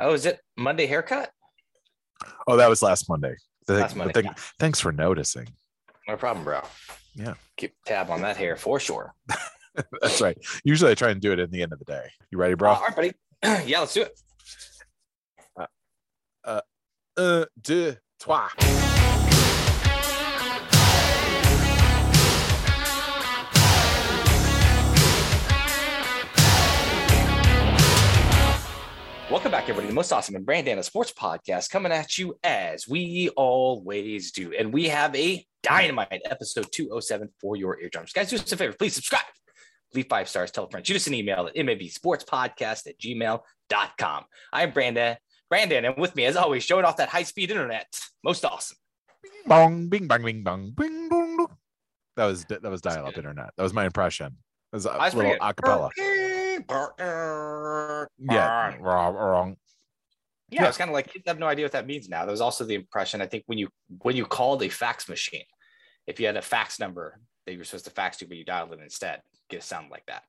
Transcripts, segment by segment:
Oh, is it Monday haircut? Oh, that was last Monday. The- Last Monday, thing- yeah. Thanks for noticing. No problem, bro. Yeah. Keep tab on that hair for sure. That's right. Usually I try and do it in the end of the day. You ready, bro? Uh, all right, buddy. yeah, let's do it. uh Un, deux, trois. Welcome back, everybody. The most awesome and Brandana Sports Podcast coming at you as we always do. And we have a dynamite episode 207 for your eardrums. Guys, do us a favor. Please subscribe. Leave five stars. Tell a friend. Shoot us an email at mabsportspodcast at gmail.com. I'm Brandon. Brandon, and with me, as always, showing off that high speed internet. Most awesome. Bing bong, bing, bang, bing, bong, bing, bong, bong. That was that was dial up internet. That was my impression. That was a I was little acapella. Yeah, wrong, wrong. Yeah, Yeah. it's kind of like kids have no idea what that means now. There was also the impression I think when you when you called a fax machine, if you had a fax number that you were supposed to fax to, but you dialed it instead, get a sound like that.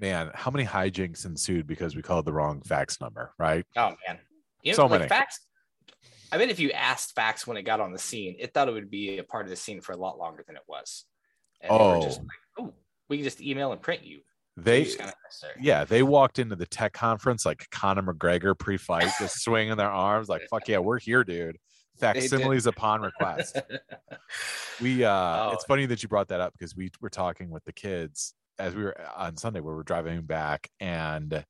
Man, how many hijinks ensued because we called the wrong fax number, right? Oh man, you know, So like many. fax. I bet if you asked fax when it got on the scene, it thought it would be a part of the scene for a lot longer than it was. And they were just Oh. like, oh, we can just email and print you. They Just kinda necessary. yeah, they walked into the tech conference like Conor McGregor pre-fight, just swinging their arms like "fuck yeah, we're here, dude." Facsimiles upon request. We uh Oh. it's funny that you brought that up because we were talking with the kids as we were uh, on Sunday where we were driving back and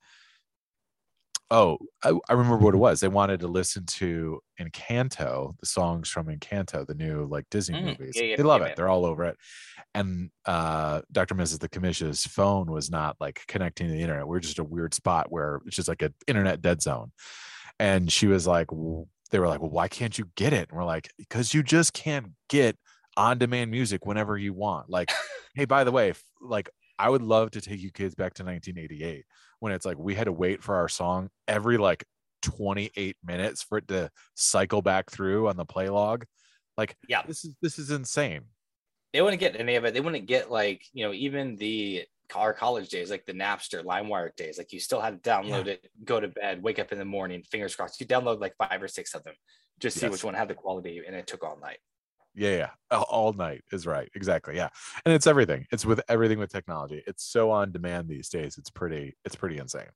oh, I, I remember what it was. They wanted to listen to Encanto, the songs from Encanto, the new like Disney Mm, movies. yeah, yeah, they love yeah, it. man. They're all over it. And uh Dr. Mrs. the Commissioner's phone was not like connecting to the internet. We're just a weird spot where it's just like an internet dead zone. And she was like, they were like, well, why can't you get it? And we're like, because you just can't get on demand music whenever you want. Like, hey, by the way, like I would love to take you kids back to 1988 when it's like we had to wait for our song every like 28 minutes for it to cycle back through on the play log. Like, Yeah. this is this is insane. they wouldn't get any of it. They wouldn't get like, you know, even the our college days, like the Napster, LimeWire days, like you still had to download it, go to bed, wake up in the morning, fingers crossed. You download like five or six of them, just see Yes. which one had the quality, and it took all night. Yeah, yeah. All- All night is right. Exactly. Yeah. And it's everything. It's with everything with technology. It's so on demand these days. It's pretty, it's pretty insane.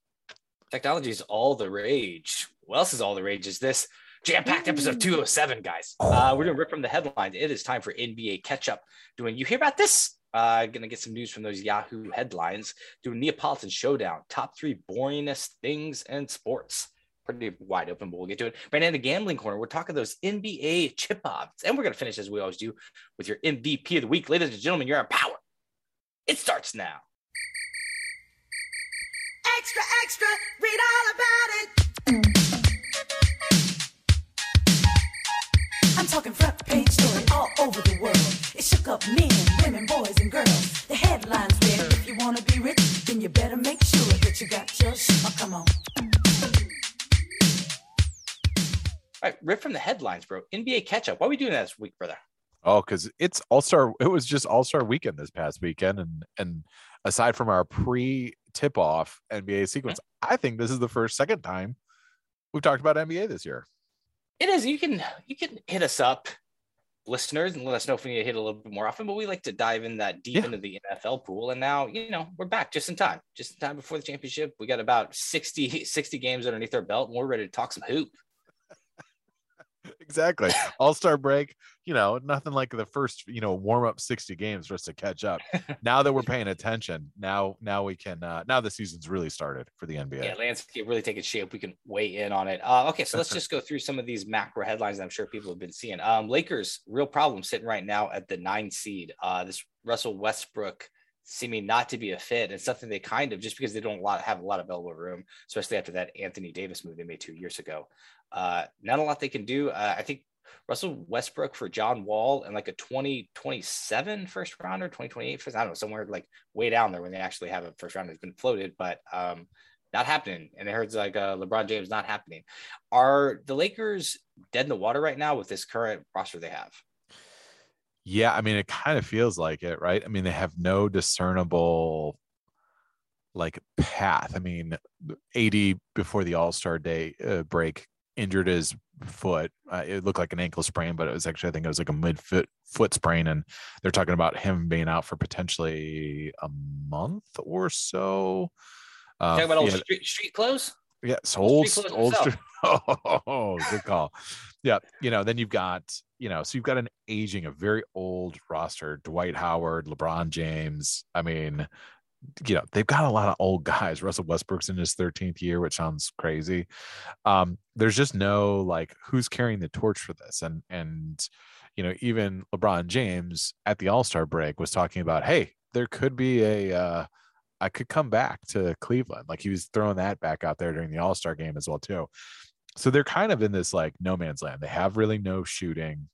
Technology is all the rage. What else is all the rage? Is this jam-packed episode 207, guys? Uh, we're gonna rip from the headlines. It is time for NBA catch-up. Doing you hear about this? Uh, gonna get some news from those Yahoo headlines. Doing Neapolitan showdown, top three boringest things in sports. Pretty wide open, but we'll get to it. Right now, in the gambling corner, we're talking those NBA chip odds, and we're gonna finish as we always do with your MVP of the week, ladies and gentlemen. You're on power. It starts now. Extra, extra, read all about it. I'm talking front page story all over the world. It shook up men, women, boys, and girls. The headlines read, if you wanna be rich, then you better make sure that you got your sh- oh, come on. All right, rip from the headlines, bro. NBA catch-up. Why are we doing that this week, brother? Oh, because it's all star. It was just all star weekend this past weekend, and and aside from our pre tip off NBA sequence, I think this is the first second time we've talked about NBA this year. It is. You can you can hit us up, listeners, and let us know if we need to hit a little bit more often. But we like to dive in that deep Yeah. into the NFL pool. And now, you know, we're back just in time, just in time before the championship. We got about 60, 60 games underneath our belt, and we're ready to talk some hoop. Exactly. All star break. You know, nothing like the first you know warm up sixty games for us to catch up. now that we're paying attention, now now we can. uh Now the season's really started for the NBA. Yeah, landscape really taking shape. We can weigh in on it. Uh, okay, so let's just go through some of these macro headlines that I'm sure people have been seeing. Um, Lakers, real problem sitting right now at the nine seed. Uh, this Russell Westbrook seeming not to be a fit. It's something they kind of just because they don't have a lot of elbow room, especially after that Anthony Davis move they made two years ago. Uh, not a lot they can do. Uh, I think Russell Westbrook for John Wall and like a 2027 first rounder, 2028 first, I don't know, somewhere like way down there when they actually have a first round that's been floated, but um, not happening. And it hurts like uh, LeBron James not happening. Are the Lakers dead in the water right now with this current roster they have? Yeah, I mean, it kind of feels like it, right? I mean, they have no discernible like path. I mean, AD before the All Star day uh, break injured his foot. Uh, it looked like an ankle sprain, but it was actually I think it was like a mid foot foot sprain, and they're talking about him being out for potentially a month or so. Uh, talking about old yeah, street, street clothes. Yes, old old, old street, oh, good call. Yeah, you know, then you've got you know, so you've got an aging, a very old roster: Dwight Howard, LeBron James. I mean, you know they've got a lot of old guys russell westbrook's in his 13th year which sounds crazy. Um there's just no like who's carrying the torch for this? And and you know even lebron james at the all-star break was talking about hey there could be a uh i could come back to cleveland. Like he was throwing that back out there during the all-star game as well too. So they're kind of in this like no man's land. They have really no shooting.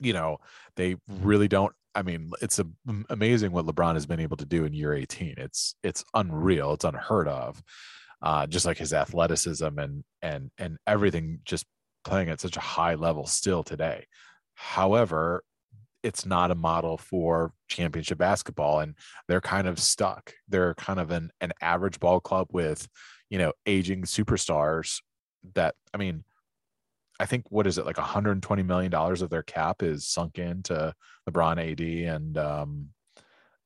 You know they really don't I mean, it's a, amazing what LeBron has been able to do in year 18. It's it's unreal. It's unheard of. Uh, just like his athleticism and and and everything, just playing at such a high level still today. However, it's not a model for championship basketball, and they're kind of stuck. They're kind of an an average ball club with, you know, aging superstars. That I mean, I think what is it like 120 million dollars of their cap is sunk into LeBron, AD, and um,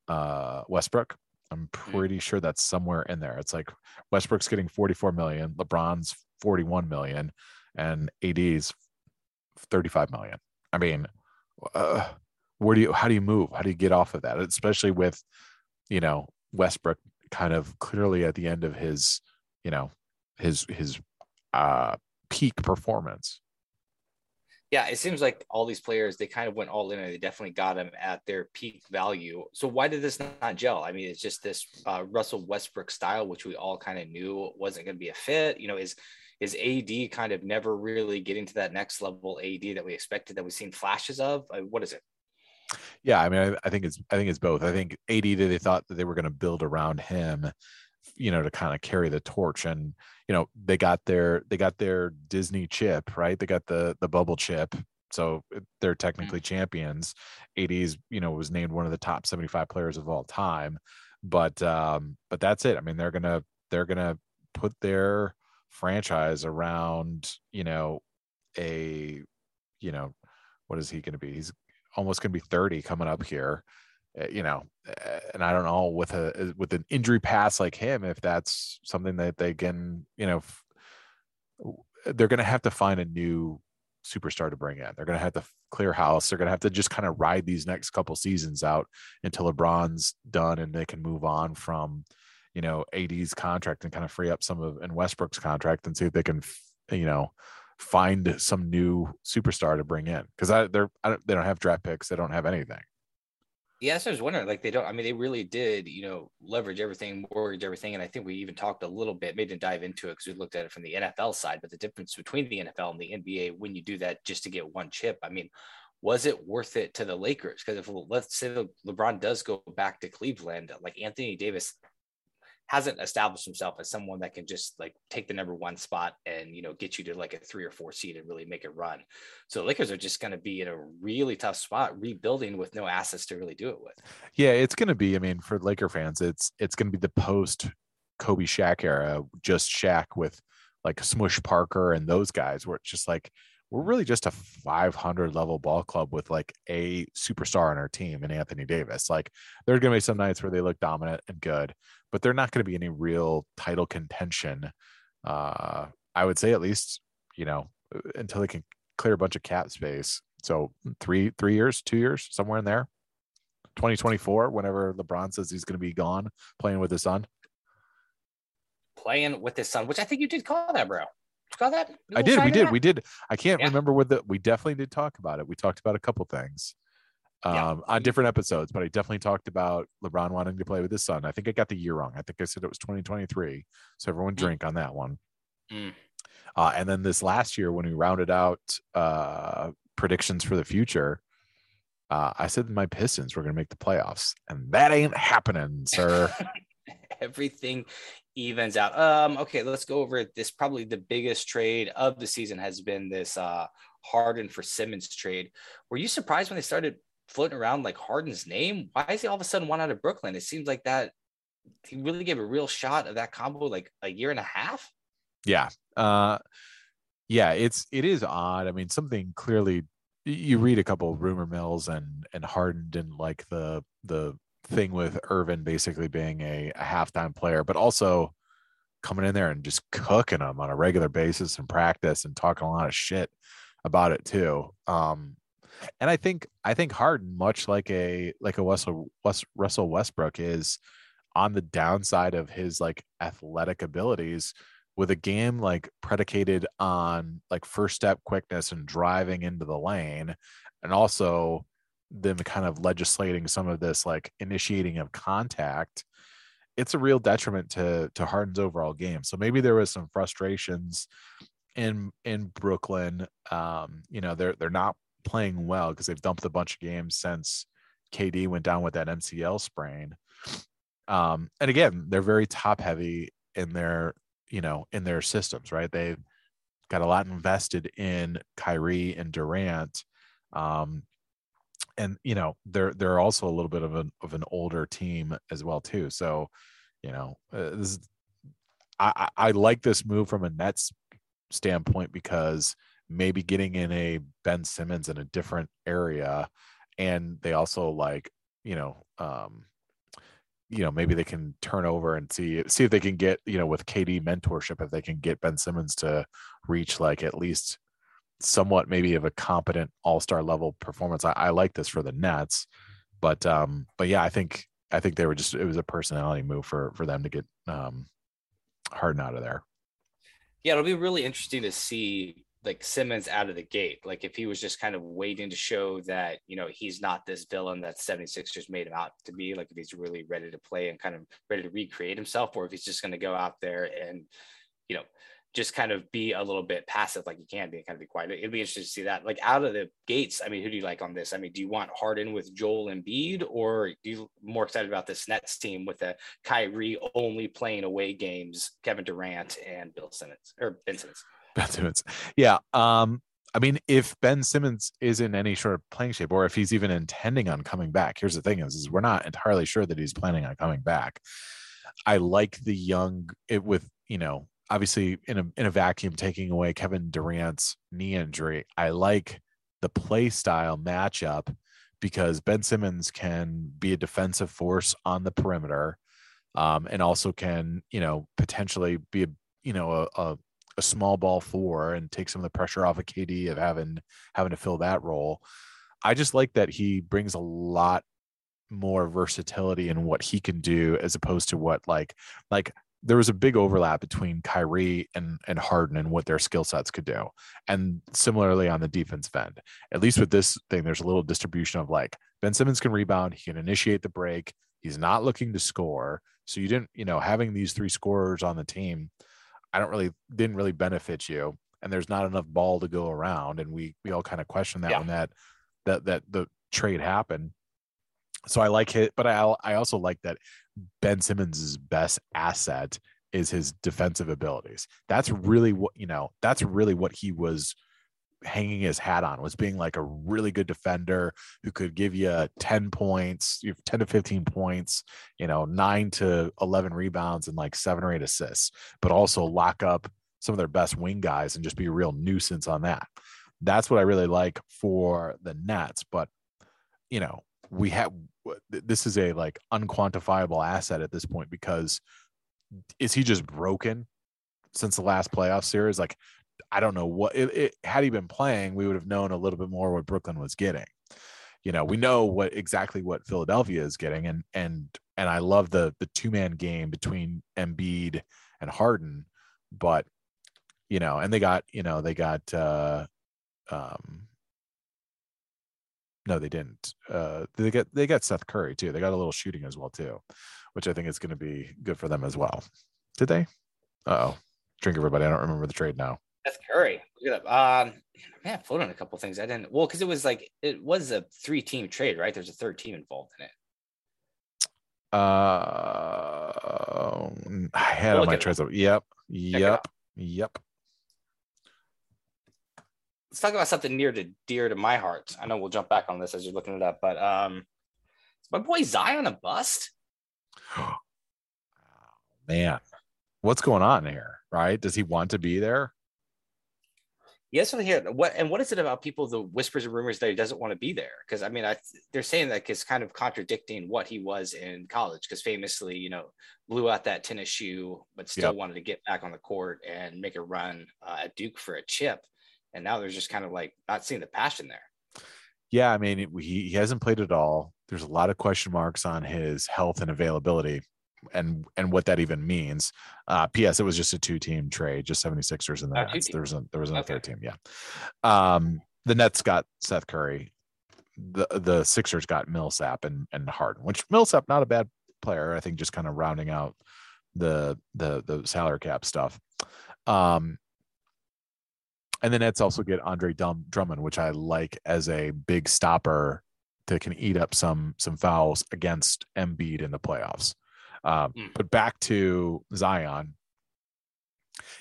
uh, Westbrook. I'm mm. pretty sure that's somewhere in there. It's like Westbrook's getting 44 million, LeBron's 41 million, and AD's 35 million. I mean, uh, where do you how do you move? How do you get off of that? Especially with you know Westbrook kind of clearly at the end of his you know his his uh peak performance. Yeah, it seems like all these players they kind of went all in and they definitely got them at their peak value. So why did this not gel? I mean, it's just this uh, Russell Westbrook style, which we all kind of knew wasn't going to be a fit. You know, is is AD kind of never really getting to that next level AD that we expected that we've seen flashes of? Uh, what is it? Yeah, I mean, I, I, think it's I think it's both. I think AD that they thought that they were going to build around him, you know, to kind of carry the torch, and you know they got their they got their disney chip right? They got the the bubble chip. So they're technically champions. AD's you know was named one of the top 75 players of all time. But um but that's it. I mean they're gonna they're gonna put their franchise around you know a you know what is he gonna be? He's almost gonna be 30 coming up here you know, uh, and I don't know with a uh, with an injury pass like him if that's something that they can, you know, they're going to have to find a new superstar to bring in. They're going to have to clear house. They're going to have to just kind of ride these next couple seasons out until LeBron's done and they can move on from, you know, AD's contract and kind of free up some of and Westbrook's contract and see if they can, you know, find some new superstar to bring in because they're I don't, they don't have draft picks. They don't have anything. Yes, I was wondering, like they don't. I mean, they really did, you know, leverage everything, mortgage everything, and I think we even talked a little bit, maybe dive into it because we looked at it from the NFL side. But the difference between the NFL and the NBA when you do that just to get one chip, I mean, was it worth it to the Lakers? Because if let's say LeBron does go back to Cleveland, like Anthony Davis hasn't established himself as someone that can just like take the number one spot and you know get you to like a three or four seed and really make it run. So the Lakers are just going to be in a really tough spot rebuilding with no assets to really do it with. Yeah, it's going to be. I mean, for Laker fans, it's it's going to be the post Kobe Shaq era, just Shaq with like Smush Parker and those guys, where it's just like we're really just a 500 level ball club with like a superstar on our team and Anthony Davis. Like there are going to be some nights where they look dominant and good, but they're not going to be any real title contention. Uh, I would say at least, you know, until they can clear a bunch of cap space. So three, three years, two years, somewhere in there. 2024, whenever LeBron says he's going to be gone playing with his son. Playing with his son, which I think you did call that, bro. Call that? I did. We did. That? We did. I can't yeah. remember what the. We definitely did talk about it. We talked about a couple things um, yeah. on different episodes, but I definitely talked about LeBron wanting to play with his son. I think I got the year wrong. I think I said it was 2023. So everyone mm. drink on that one. Mm. Uh, and then this last year, when we rounded out uh, predictions for the future, uh, I said my Pistons were going to make the playoffs, and that ain't happening, sir. Everything evens out. Um, okay, let's go over this. Probably the biggest trade of the season has been this uh, Harden for Simmons trade. Were you surprised when they started floating around like Harden's name? Why is he all of a sudden one out of Brooklyn? It seems like that he really gave a real shot of that combo like a year and a half. Yeah. Uh yeah, it's it is odd. I mean, something clearly you read a couple of rumor mills and and Harden didn't like the the thing with Irving basically being a, a halftime player, but also coming in there and just cooking them on a regular basis and practice and talking a lot of shit about it too. Um, and I think I think Harden, much like a like a Russell West, Russell Westbrook, is on the downside of his like athletic abilities with a game like predicated on like first step quickness and driving into the lane and also them kind of legislating some of this like initiating of contact it's a real detriment to to Harden's overall game. So maybe there was some frustrations in in Brooklyn um you know they're they're not playing well because they've dumped a bunch of games since KD went down with that MCL sprain um and again they're very top heavy in their you know, in their systems, right? They've got a lot invested in Kyrie and Durant. Um, and you know, they're they're also a little bit of an of an older team as well, too. So, you know, uh, this I, I like this move from a Nets standpoint because maybe getting in a Ben Simmons in a different area, and they also like you know um, you know maybe they can turn over and see see if they can get you know with KD mentorship if they can get Ben Simmons to reach like at least somewhat maybe of a competent all-star level performance. I, I like this for the Nets, but um but yeah, I think I think they were just it was a personality move for for them to get um Harden out of there. Yeah, it'll be really interesting to see like Simmons out of the gate. Like if he was just kind of waiting to show that, you know, he's not this villain that 76ers made him out to be, like if he's really ready to play and kind of ready to recreate himself, or if he's just going to go out there and, you know, just kind of be a little bit passive like he can be and kind of be quiet. It'd be interesting to see that. Like out of the gates, I mean, who do you like on this? I mean, do you want Harden with Joel and Embiid or you more excited about this Nets team with a Kyrie only playing away games, Kevin Durant and Bill Simmons or Ben Simmons? Ben Simmons. Yeah. Um, I mean, if Ben Simmons is in any sort of playing shape, or if he's even intending on coming back, here's the thing: is, is we're not entirely sure that he's planning on coming back. I like the young it with you know obviously in a in a vacuum taking away Kevin Durant's knee injury. I like the play style matchup because Ben Simmons can be a defensive force on the perimeter, um, and also can you know potentially be a you know a, a a small ball four and take some of the pressure off of KD of having having to fill that role. I just like that he brings a lot more versatility in what he can do as opposed to what like like there was a big overlap between Kyrie and and Harden and what their skill sets could do. And similarly on the defense end. At least with this thing, there's a little distribution of like Ben Simmons can rebound, he can initiate the break, he's not looking to score. So you didn't, you know, having these three scorers on the team I don't really didn't really benefit you, and there's not enough ball to go around, and we we all kind of question that yeah. when that that that the trade happened. So I like it, but I I also like that Ben Simmons's best asset is his defensive abilities. That's really what you know. That's really what he was hanging his hat on was being like a really good defender who could give you uh, 10 points, 10 to 15 points, you know, nine to 11 rebounds and like seven or eight assists, but also lock up some of their best wing guys and just be a real nuisance on that. That's what I really like for the Nets. But, you know, we have this is a like unquantifiable asset at this point because is he just broken since the last playoff series? Like, I don't know what it, it, had he been playing, we would have known a little bit more what Brooklyn was getting. You know, we know what exactly what Philadelphia is getting, and and and I love the the two man game between Embiid and Harden, but you know, and they got you know they got uh um no they didn't uh they got they got Seth Curry too. They got a little shooting as well too, which I think is going to be good for them as well. Did they? Uh oh. Drink everybody. I don't remember the trade now. Seth Curry. Look it up. Um, man, float on a couple things. I didn't. Well, because it was like it was a three-team trade, right? There's a third team involved in it. Uh, I had we'll on my trades. Yep, yep, yep. Let's talk about something near to dear to my heart. I know we'll jump back on this as you're looking it up, but um, my boy Zion a bust? man, what's going on here? Right? Does he want to be there? Yes, I hear what and what is it about people? The whispers and rumors that he doesn't want to be there because I mean, I they're saying that it's kind of contradicting what he was in college because famously, you know, blew out that tennis shoe, but still Yep. wanted to get back on the court and make a run uh, at Duke for a chip, and now there's just kind of like not seeing the passion there. Yeah, I mean, it- he, he hasn't played at all. There's a lot of question marks on his health and availability and and what that even means. Uh PS, it was just a two-team trade, just 76ers and the Oh, two Nets. There was a, there was another Okay. team, yeah. Um the Nets got Seth Curry. The the Sixers got Millsap and and Harden, which Millsap not a bad player. I think just kind of rounding out the the the salary cap stuff. Um and the Nets also get Andre Dum- Drummond, which I like as a big stopper that can eat up some some fouls against Embiid in the playoffs. Um, Mm. But back to Zion.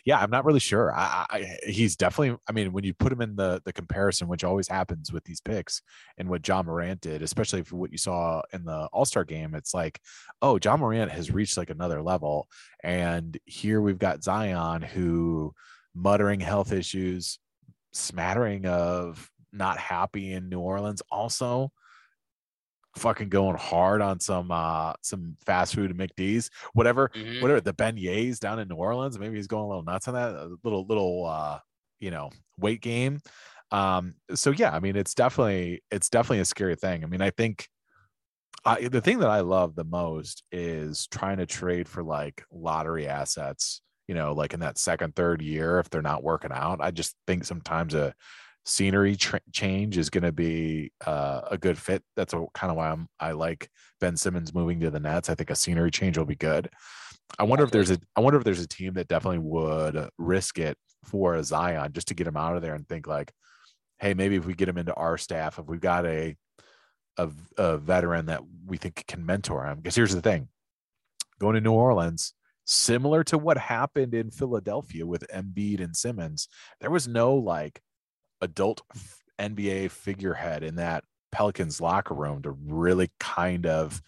Yeah, I'm not really sure. I, I he's definitely. I mean, when you put him in the the comparison, which always happens with these picks, and what Ja Morant did, especially for what you saw in the All Star game, it's like, oh, Ja Morant has reached like another level, and here we've got Zion who muttering health issues, smattering of not happy in New Orleans. Also, fucking going hard on some uh some fast food and McD's, whatever, Mhm. whatever the beignets down in New Orleans. Maybe he's going a little nuts on that. A little little uh you know weight game. Um, so yeah, I mean it's definitely it's definitely a scary thing. I mean, I think I, the thing that I love the most is trying to trade for like lottery assets, you know, like in that second, third year, if they're not working out. I just think sometimes a scenery tra- change is going to be uh, a good fit. That's kind of why I'm, I like Ben Simmons moving to the Nets. I think a scenery change will be good. I wonder if there's a, I wonder if there's a team that definitely would risk it for a Zion just to get him out of there and think like, hey, maybe if we get him into our staff, if we've got a, a, a veteran that we think can mentor him. Because here's the thing going to New Orleans, similar to what happened in Philadelphia with Embiid and Simmons, there was no like adult NBA figurehead in that Pelicans locker room to really kind of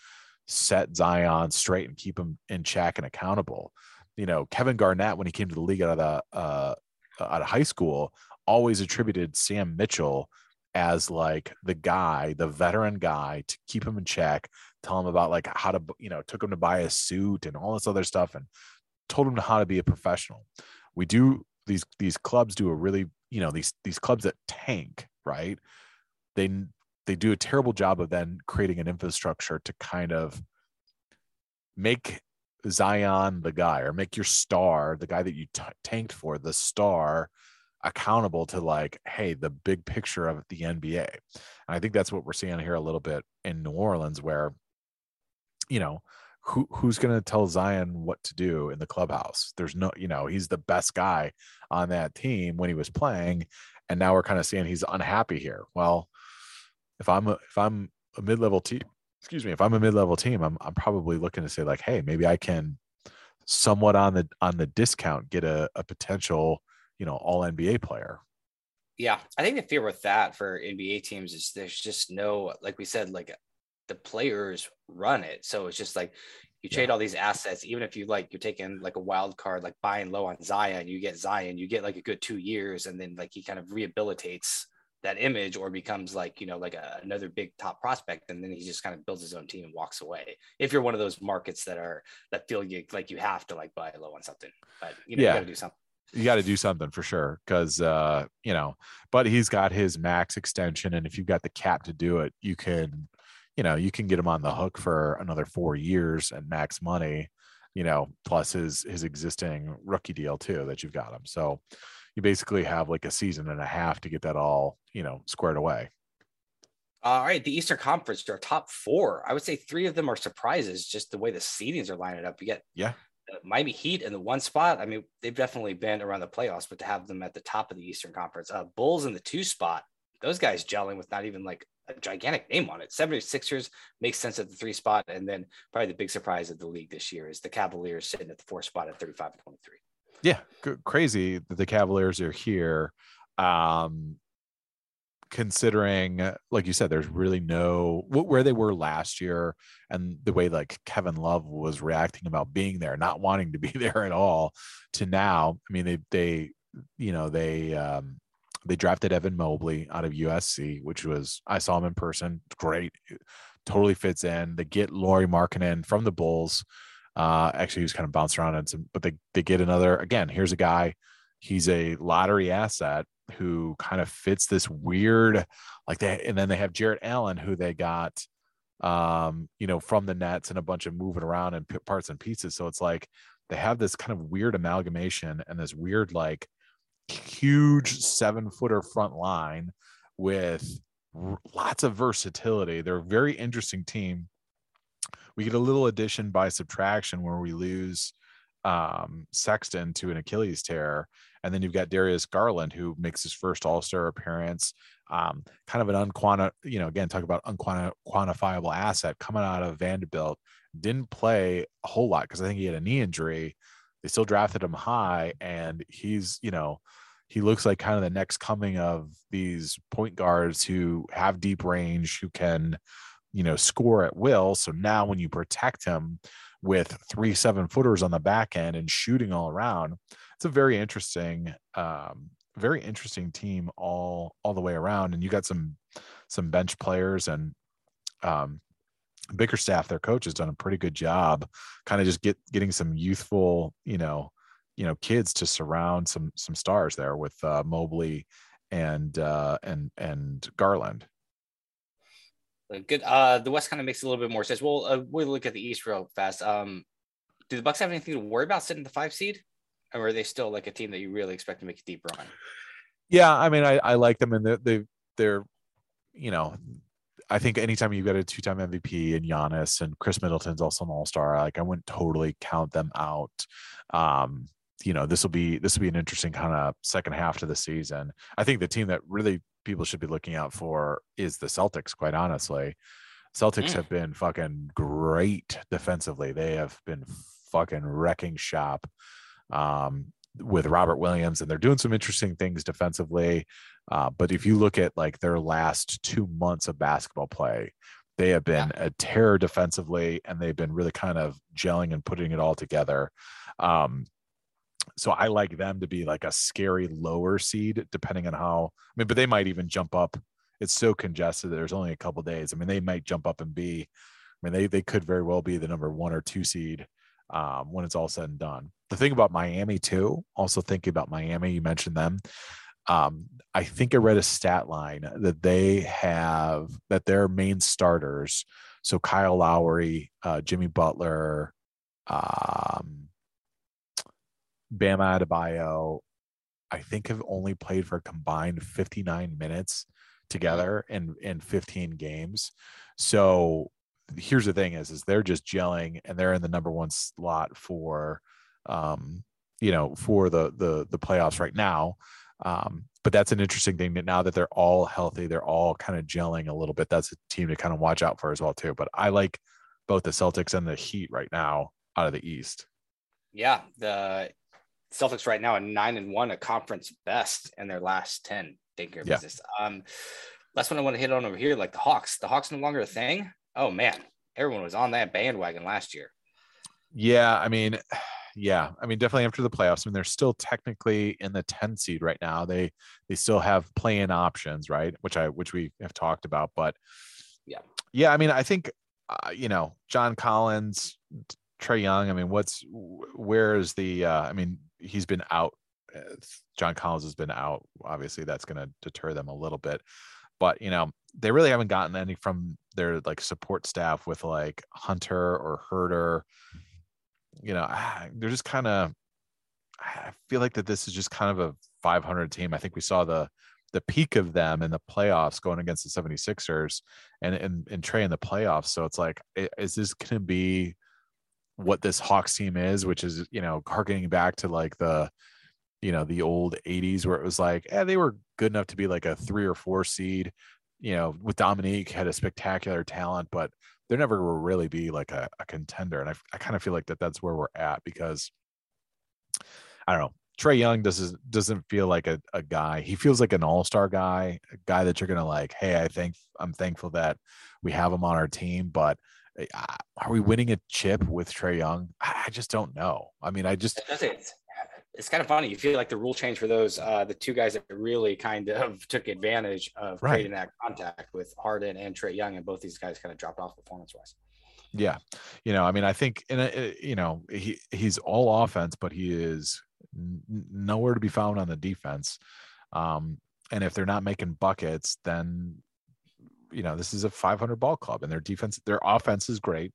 set Zion straight and keep him in check and accountable. You know, Kevin Garnett, when he came to the league out of the uh, out of high school, always attributed Sam Mitchell as like the guy, the veteran guy to keep him in check, tell him about like how to, you know, took him to buy a suit and all this other stuff and told him how to be a professional. We do these these clubs do a really, you know, these these clubs that tank, right? They they do a terrible job of then creating an infrastructure to kind of make Zion the guy or make your star, the guy that you t- tanked for, the star accountable to like, hey, the big picture of the NBA. And I think that's what we're seeing here a little bit in New Orleans, where, you know, who who's going to tell Zion what to do in the clubhouse? There's no, you know, he's the best guy on that team when he was playing, and now we're kind of seeing he's unhappy here. Well, if I'm a, if I'm a mid level team, excuse me, if I'm a mid level team, I'm I'm probably looking to say like, hey, maybe I can somewhat on the on the discount get a, a potential you know all NBA player. Yeah, I think the fear with that for NBA teams is there's just no, like we said, like the players run it. So it's just like you trade all these assets, even if you like you're taking like a wild card, like buying low on Zion, you get Zion, you get like a good two years, and then like he kind of rehabilitates that image or becomes like you know like a, another big top prospect and then he just kind of builds his own team and walks away if you're one of those markets that are that feel you like you have to like buy low on something but you know Yeah. you gotta do something You got to do something for sure because uh, you know, but he's got his max extension, and if you've got the cap to do it, you can, you know, you can get him on the hook for another four years and max money, you know, plus his his existing rookie deal too that you've got him. So you basically have like a season and a half to get that all you know squared away. All right, the Eastern Conference, our top four. I would say three of them are surprises, just the way the seedings are lining up. You get Yeah. Miami Heat in the one spot. I mean, they've definitely been around the playoffs, but to have them at the top of the Eastern Conference, uh, Bulls in the two spot, those guys gelling with not even like a gigantic name on it. 76ers makes sense at the three spot. And then probably the big surprise of the league this year is the Cavaliers sitting at the four spot at 35 and 23. Yeah, crazy that the Cavaliers are here. Um, considering like you said there's really no where they were last year and the way like Kevin Love was reacting about being there not wanting to be there at all to now I mean they they you know they um they drafted Evan Mobley out of USC which was I saw him in person great totally fits in. They get Lauri Markkanen from the Bulls uh actually he was kind of bounced around and some but they they get another again here's a guy he's a lottery asset who kind of fits this weird like they and then they have Jarrett Allen who they got um you know from the Nets and a bunch of moving around and parts and pieces. So it's like they have this kind of weird amalgamation and this weird like huge seven footer front line with lots of versatility they're a very interesting team we get a little addition by subtraction where we lose um, Sexton to an Achilles tear. And then you've got Darius Garland, who makes his first All Star appearance. Um, kind of an unquanti, you know, again, talk about unquantifiable asset coming out of Vanderbilt. Didn't play a whole lot because I think he had a knee injury. They still drafted him high, and he's, you know, he looks like kind of the next coming of these point guards who have deep range, who can, you know, score at will. So now when you protect him, with three seven footers on the back end and shooting all around. It's a very interesting, um, very interesting team all all the way around. And you got some some bench players and um, Bickerstaff, their coach, has done a pretty good job, kind of just get getting some youthful, you know, you know, kids to surround some some stars there with uh, Mobley and uh, and and Garland. Good. Uh, the West kind of makes a little bit more sense. Well, uh, we'll look at the East real fast. Um, do the Bucks have anything to worry about sitting the five seed, or are they still like a team that you really expect to make a deep run? Yeah, I mean, I, I like them, and they they they're, you know, I think anytime you've got a two-time MVP and Giannis and Khris Middleton's also an All-Star, like I wouldn't totally count them out. Um, you know, this will be this will be an interesting kind of second half to the season. I think the team that really people should be looking out for is the Celtics, quite honestly. Celtics mm. have been fucking great defensively. They have been fucking wrecking shop um, with Robert Williams, and they're doing some interesting things defensively. Uh, but if you look at like their last two months of basketball play, they have been yeah. a terror defensively, and they've been really kind of gelling and putting it all together. Um, so I like them to be like a scary lower seed, depending on how. I mean, but they might even jump up. It's so congested. There's only a couple days. I mean, they might jump up and be. I mean, they they could very well be the number one or two seed um, when it's all said and done. The thing about Miami too. Also thinking about Miami, you mentioned them. Um, I think I read a stat line that they have that their main starters. So Kyle Lowry, uh, Jimmy Butler, um, Bam Adebayo, I think have only played for a combined 59 minutes together in in 15 games. So here's the thing is is they're just gelling and they're in the number one slot for um you know for the the the playoffs right now. Um, but that's an interesting thing that now that they're all healthy, they're all kind of gelling a little bit. That's a team to kind of watch out for as well too. But I like both the Celtics and the Heat right now out of the East. Yeah, the Celtics right now are nine and one, a conference best in their last 10. Take care yeah. business. Um, last one I want to hit on over here, like the Hawks. The Hawks no longer a thing. Oh man, everyone was on that bandwagon last year. Yeah, I mean, yeah, I mean, definitely after the playoffs. I mean, they're still technically in the 10 seed right now. They they still have play-in options, right? Which I which we have talked about, but yeah, yeah. I mean, I think uh, you know John Collins, Trae Young. I mean, what's where is the? Uh, I mean, he's been out. Uh, John Collins has been out. Obviously, that's going to deter them a little bit. But you know, they really haven't gotten any from their like support staff with like Hunter or Huerter. You know, they're just kind of. I feel like that this is just kind of a 500 team. I think we saw the the peak of them in the playoffs going against the 76ers and and, and Trae in the playoffs. So it's like, is this going to be what this Hawks team is, which is, you know, harkening back to like the, you know, the old 80s where it was like, eh, they were good enough to be like a three or four seed, you know, with Dominique had a spectacular talent, but there never will really be like a, a contender. And I, I kind of feel like that that's where we're at because I don't know. Trae Young doesn't doesn't feel like a, a guy. He feels like an all star guy, a guy that you're gonna like. Hey, I think I'm thankful that we have him on our team, but uh, are we winning a chip with Trae Young? I just don't know. I mean, I just it's, it's kind of funny. You feel like the rule change for those uh, the two guys that really kind of took advantage of Right. creating that contact with Harden and Trae Young, and both these guys kind of dropped off performance wise. yeah, you know, I mean, I think and uh, you know he he's all offense, but he is nowhere to be found on the defense. Um, and if they're not making buckets, then you know this is a 500 ball club, and their defense, their offense is great.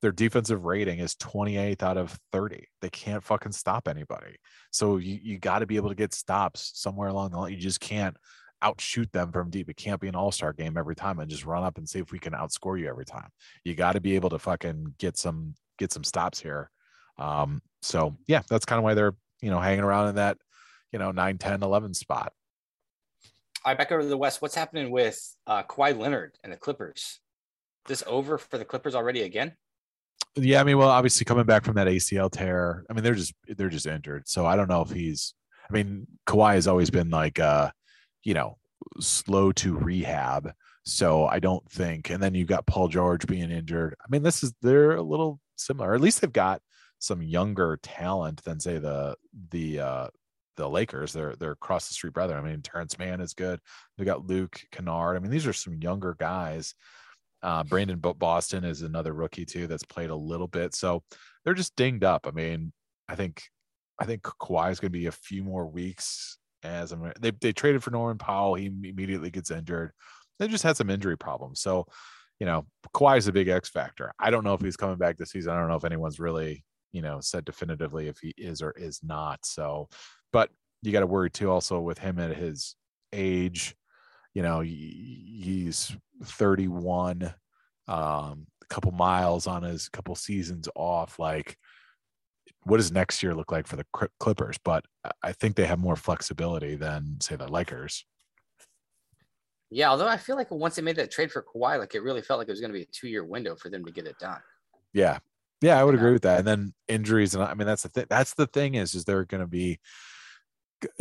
Their defensive rating is 28th out of 30. They can't fucking stop anybody. So you, you got to be able to get stops somewhere along the line. You just can't outshoot them from deep. It can't be an all-star game every time and just run up and see if we can outscore you every time. You got to be able to fucking get some get some stops here. Um, so yeah, that's kind of why they're, you know, hanging around in that, you know, 9, 10, 11 spot. All right, back over to the West. What's happening with uh, Kawhi Leonard and the Clippers? This over for the Clippers already again? Yeah, I mean, well, obviously coming back from that ACL tear, I mean, they're just they're just injured. So I don't know if he's. I mean, Kawhi has always been like, uh, you know, slow to rehab. So I don't think. And then you've got Paul George being injured. I mean, this is they're a little similar. At least they've got some younger talent than say the the uh the Lakers. They're they're across the street brother. I mean, Terance Mann is good. They got Luke Kennard. I mean, these are some younger guys. Uh, Brandon Boston is another rookie too that's played a little bit. So they're just dinged up. I mean, I think I think Kawhi is going to be a few more weeks. As I'm, they they traded for Norman Powell. He immediately gets injured. They just had some injury problems. So, you know, Kawhi is a big X factor. I don't know if he's coming back this season. I don't know if anyone's really, you know, said definitively if he is or is not. So, but you got to worry too. Also with him at his age, you know, he's 31, um, a couple miles on his couple seasons off. Like, what does next year look like for the Clippers? But I- think they have more flexibility than say the Lakers. Yeah, although I feel like once they made that trade for Kawhi, like it really felt like it was going to be a two year window for them to get it done. Yeah. Yeah, I would Yeah. agree with that. And then injuries, and I mean that's the thing. That's the thing is, is they're going to be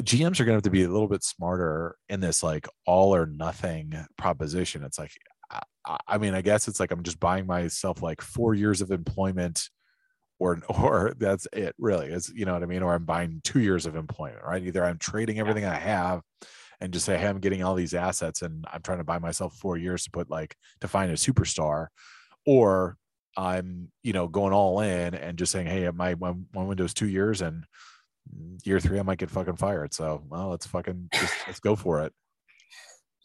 GMs are going to have to be a little bit smarter in this like all or nothing proposition. It's like, I- I, mean, I guess it's like I'm just buying myself like four years of employment, or or that's it. Really, is you know what I mean. Or I'm buying two years of employment, right? Either I'm trading everything I have and just say, hey, I'm getting all these assets, and I'm trying to buy myself four years to put like to find a superstar, or I'm, you know, going all in and just saying, hey, my my, my window's two years and year three I might get fucking fired. So well, let's fucking just let's go for it.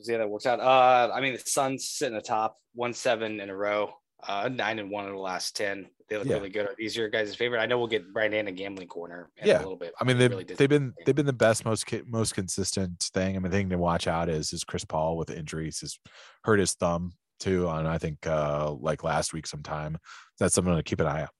See how that works out. Uh, I mean, the Suns sitting atop one seven in a row, uh, nine and one in the last ten. They look Yeah. really good. Are these your guys' favorite? I know we'll get Brian a gambling corner in Yeah. a little bit. I mean, They they've really they've been they've been the best, most most consistent thing. I mean, the thing to watch out is is Chris Paul with injuries has hurt his thumb too, and I think uh like last week sometime. That's something to keep an eye out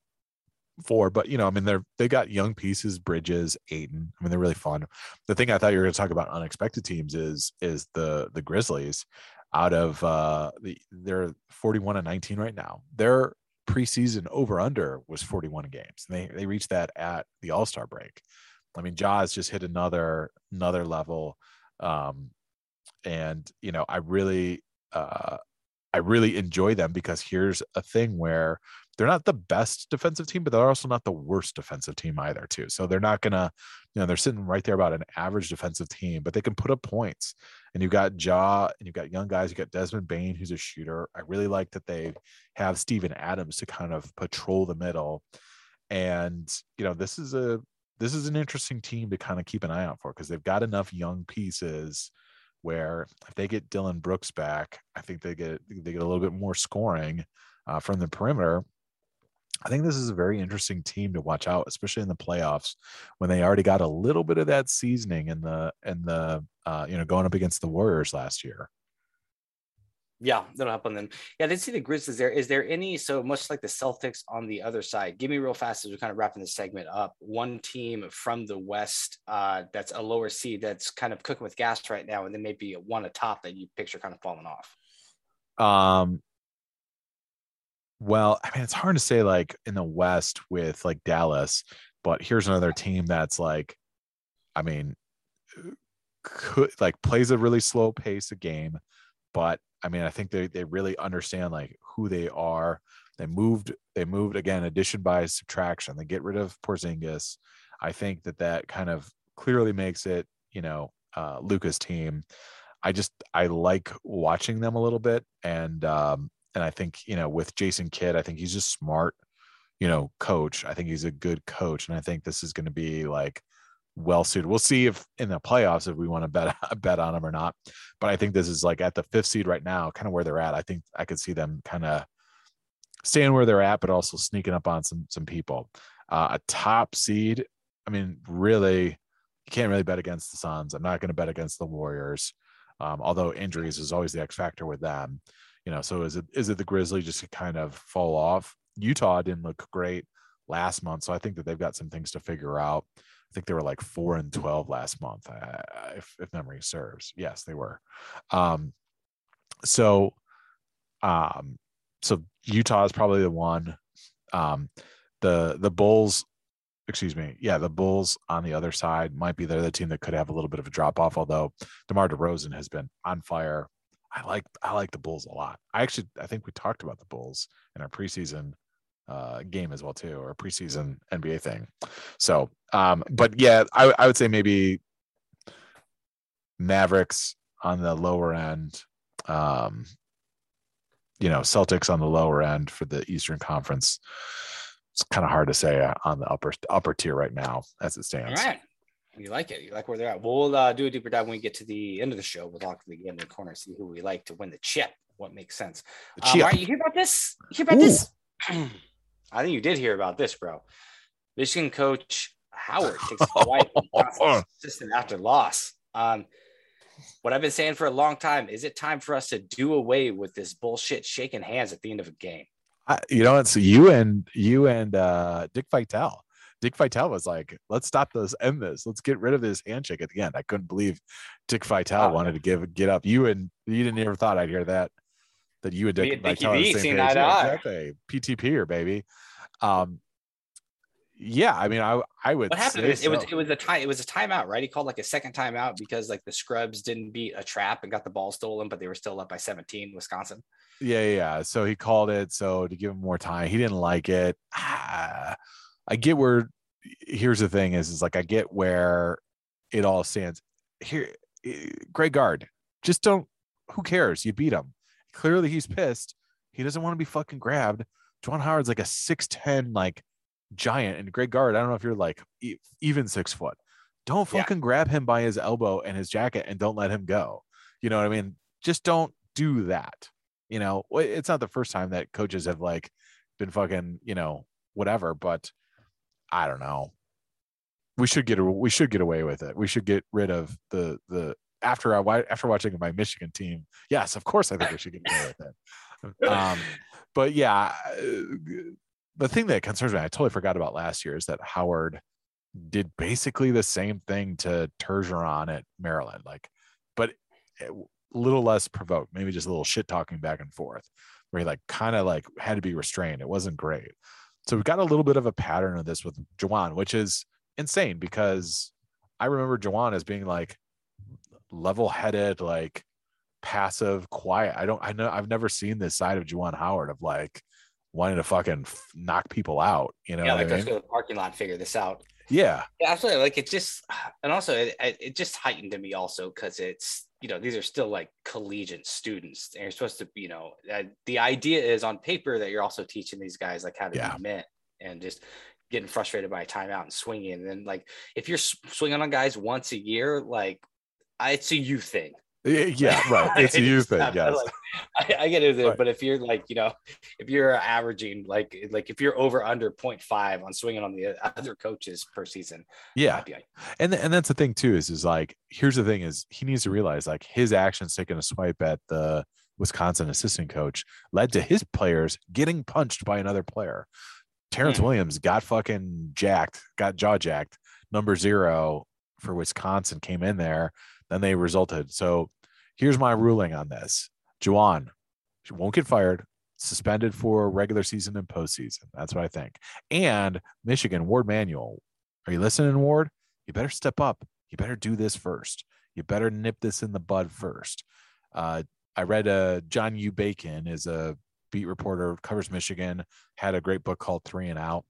for. But you know, I mean, they're they got young pieces, Bridges, Ayton. I mean, they're really fun. The thing I thought you were going to talk about unexpected teams is is the the Grizzlies. Out of uh the they're 41 and 19 right now. Their preseason over under was 41 games. and They they reached that at the All Star break. I mean, Ja's just hit another another level, um, and you know, I really uh, I really enjoy them because here's a thing where they're not the best defensive team, but they're also not the worst defensive team either, too. So they're not gonna, you know, they're sitting right there about an average defensive team, but they can put up points. And you've got Ja and you've got young guys. you've got Desmond Bane, who's a shooter. I really like that they have Steven Adams to kind of patrol the middle. And you know, this is a this is an interesting team to kind of keep an eye out for because they've got enough young pieces where if they get Dillon Brooks back, I think they get they get a little bit more scoring uh, from the perimeter. I think this is a very interesting team to watch out, especially in the playoffs when they already got a little bit of that seasoning in the in the uh, you know going up against the Warriors last year. Yeah, that'll help on them. Yeah, I did see the Grizzlies there. Is there any so much like the Celtics on the other side? Give me real fast as we're kind of wrapping this segment up. One team from the West uh, that's a lower seed that's kind of cooking with gas right now, and then maybe one atop that you picture kind of falling off. Um, well, I mean, it's hard to say like in the West with like Dallas, but here's another team that's like I mean, could like plays a really slow pace of game, but I mean, I think they they really understand like who they are. They moved they moved again addition by subtraction. They get rid of Porzingis. I think that that kind of clearly makes it you know uh, Luka's team. I just I like watching them a little bit, and um, and I think you know with Jason Kidd, I think he's just smart, you know, coach. I think he's a good coach, and I think this is going to be like well suited. We'll see if in the playoffs if we want to bet bet on them or not. But I think this is like at the fifth seed right now, kind of where they're at. I think I could see them kind of staying where they're at, but also sneaking up on some some people. Uh, a top seed. I mean, really, you can't really bet against the Suns. I'm not going to bet against the Warriors. Um, although injuries is always the X factor with them, you know. So is it is it the Grizzlies just to kind of fall off? Utah didn't look great last month, so I think that they've got some things to figure out. I think they were like four and twelve last month, if, if memory serves. Yes, they were. Um, so, um, so Utah is probably the one. Um, the the Bulls, excuse me, yeah, the Bulls on the other side might be the other team that could have a little bit of a drop off. Although DeMar DeRozan has been on fire. I like I like the Bulls a lot. I actually I think we talked about the Bulls in our preseason uh, game as well too, or preseason NBA thing. So, um, but yeah, I, I would say maybe Mavericks on the lower end, um, you know, Celtics on the lower end for the Eastern Conference. It's kind of hard to say uh, on the upper upper tier right now as it stands. All right. You like it. You like where they're at. We'll uh, do a deeper dive when we get to the end of the show. We'll talk to the game in the corner, see who we like to win the chip. What makes sense. The Um, all right, you hear about this? You hear about Ooh. this? I think you did hear about this, bro. Michigan coach Howard takes a wife assistant after loss. Um, what I've been saying for a long time is it time for us to do away with this bullshit shaking hands at the end of a game? I, you know, it's you and you and uh, Dick Vitale. Dick Vitale was like, "Let's stop this, end this. Let's get rid of this handshake at the end." I couldn't believe Dick Vitale Wow. wanted to give get up. You and you didn't ever thought I'd hear that. That you and Me Dick and Dickie Vitale the same page. Yeah, exactly. PTP or baby. Um, yeah, I mean, I I would. What happened? Is it was it was a time it was a timeout, right? He called like a second timeout because like the scrubs didn't beat a trap and got the ball stolen, but they were still up by 17, Wisconsin. Yeah, yeah, yeah. So he called it. So to give him more time, he didn't like it. Ah, I get where. Here's the thing: is is like I get where it all stands. Here, eh, Greg Gard, just don't. Who cares? You beat him. Clearly, he's pissed. He doesn't want to be fucking grabbed. Juwan Howard's like a six ten like giant, and Greg Gard. I don't know if you're like e- even six foot. Don't Yeah. fucking grab him by his elbow and his jacket, and don't let him go. You know what I mean? Just don't do that you know it's not the first time that coaches have like been fucking you know whatever but i don't know we should get we should get away with it we should get rid of the the after i after watching my michigan team yes of course i think we should get away with it um but yeah uh, the thing that concerns me i totally forgot about last year is that howard did basically the same thing to Turgeon at Maryland, like, but a little less provoked, maybe just a little shit talking back and forth, where he like kind of like had to be restrained. It wasn't great. So we've got a little bit of a pattern of this with Juwan, which is insane because I remember Juwan as being like level-headed, like passive, quiet. I don't, I know, I've never seen this side of Juwan Howard of like wanting to fucking f- knock people out. You know, yeah, like I let's go to the parking lot and figure this out. yeah, Yeah, absolutely. Like it just, and also it, it it just heightened to me also because it's you know these are still like collegiate students and you're supposed to you know uh, the idea is on paper that you're also teaching these guys like how to Yeah. be men and just getting frustrated by a timeout and swinging and then like if you're swinging on guys once a year like it's a you thing yeah, right. It's a you thing. Yes. like, I, I get it, Right. but if you're like, you know, if you're averaging like, like if you're over under 0.5 on swinging on the other coaches per season, Yeah. like, and and that's the thing too is is like here's the thing is he needs to realize like his actions taking a swipe at the Wisconsin assistant coach led to his players getting punched by another player. Terrance Hmm. Williams got fucking jacked, got jaw jacked. Number zero for Wisconsin came in there, then they resulted. So here's my ruling on this: Juwan, won't get fired, suspended for regular season and postseason. That's what I think. And Michigan Warde Manuel, are you listening, Warde? you better step up. you better do this first. You better nip this in the bud first. Uh, I read uh, John U. Bacon is a beat reporter, covers Michigan, had a great book called Three and Out.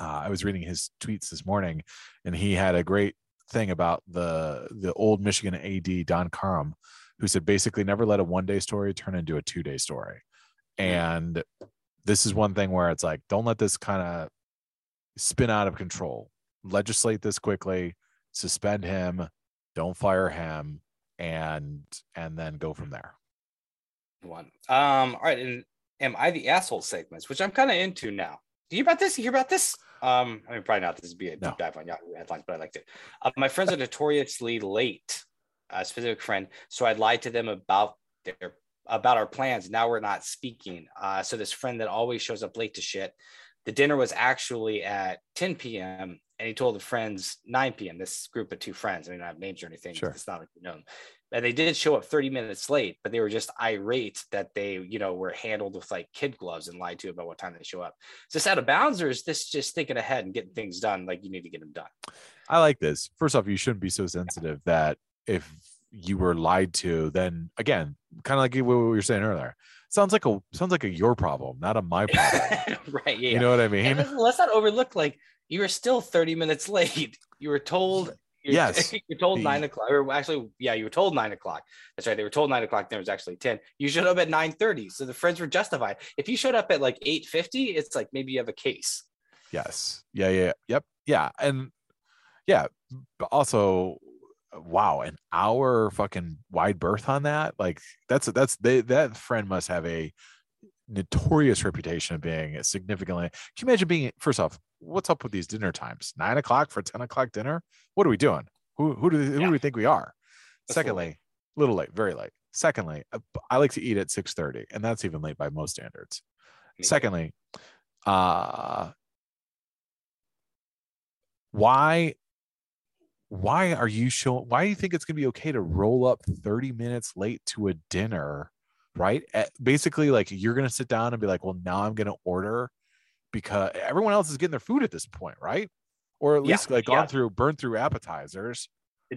Uh, I was reading his tweets this morning, and he had a great thing about the the old Michigan AD Don Corum, who said basically never let a one day story turn into a two day story. And this is one thing where it's like, don't let this kind of spin out of control. Legislate this quickly, suspend him, don't fire him, and and then go from there. One. Um, all right, and am I the asshole segments, which I'm kind of into now. Do you hear about this? You hear about this? Um, I mean, probably not. This would be a deep No. dive on Yahoo headlines, but I liked it. Uh, my friends are notoriously late. A specific friend, so I lied to them about their about our plans. Now we're not speaking. Uh, so this friend that always shows up late to shit. The dinner was actually at 10 p.m. and he told the friends 9 p.m. This group of two friends. I mean, I have names or anything. Sure. It's not like you know them. And they did show up 30 minutes late, but they were just irate that they, you know, were handled with like kid gloves and lied to about what time they show up. Is this out of bounds or is this just thinking ahead and getting things done like you need to get them done? I like this. First off, you shouldn't be so sensitive that if you were lied to, then again, kind of like what we were saying earlier, sounds like a sounds like a your problem, not a my problem. right. Yeah. You know what I mean? let's, let's not overlook like you were still 30 minutes late. You were told you're, Yes. you're told The- nine o'clock, or actually, yeah, you were told nine o'clock. That's right. They were told nine o'clock. Then it was actually 10. You showed up at 9 30. So the friends were justified. If you showed up at like 8 50, it's like maybe you have a case. Yes. Yeah. Yeah. Yep. Yeah. And yeah. But also, wow, an hour fucking wide berth on that. Like that's that's they that friend must have a notorious reputation of being significantly. Can you imagine being first off? What's up with these dinner times? Nine o'clock for ten o'clock dinner. What are we doing? Who who do who Yeah. do we think we are? That's Secondly, a little late, very late. Secondly, uh, I like to eat at six thirty, and that's even late by most standards. Me. Secondly, uh why why are you showing why do you think it's going to be okay to roll up 30 minutes late to a dinner right At- basically like you're going to sit down and be like well now i'm going to order because everyone else is getting their food at this point right or at Yeah, least like yeah. gone through burned through appetizers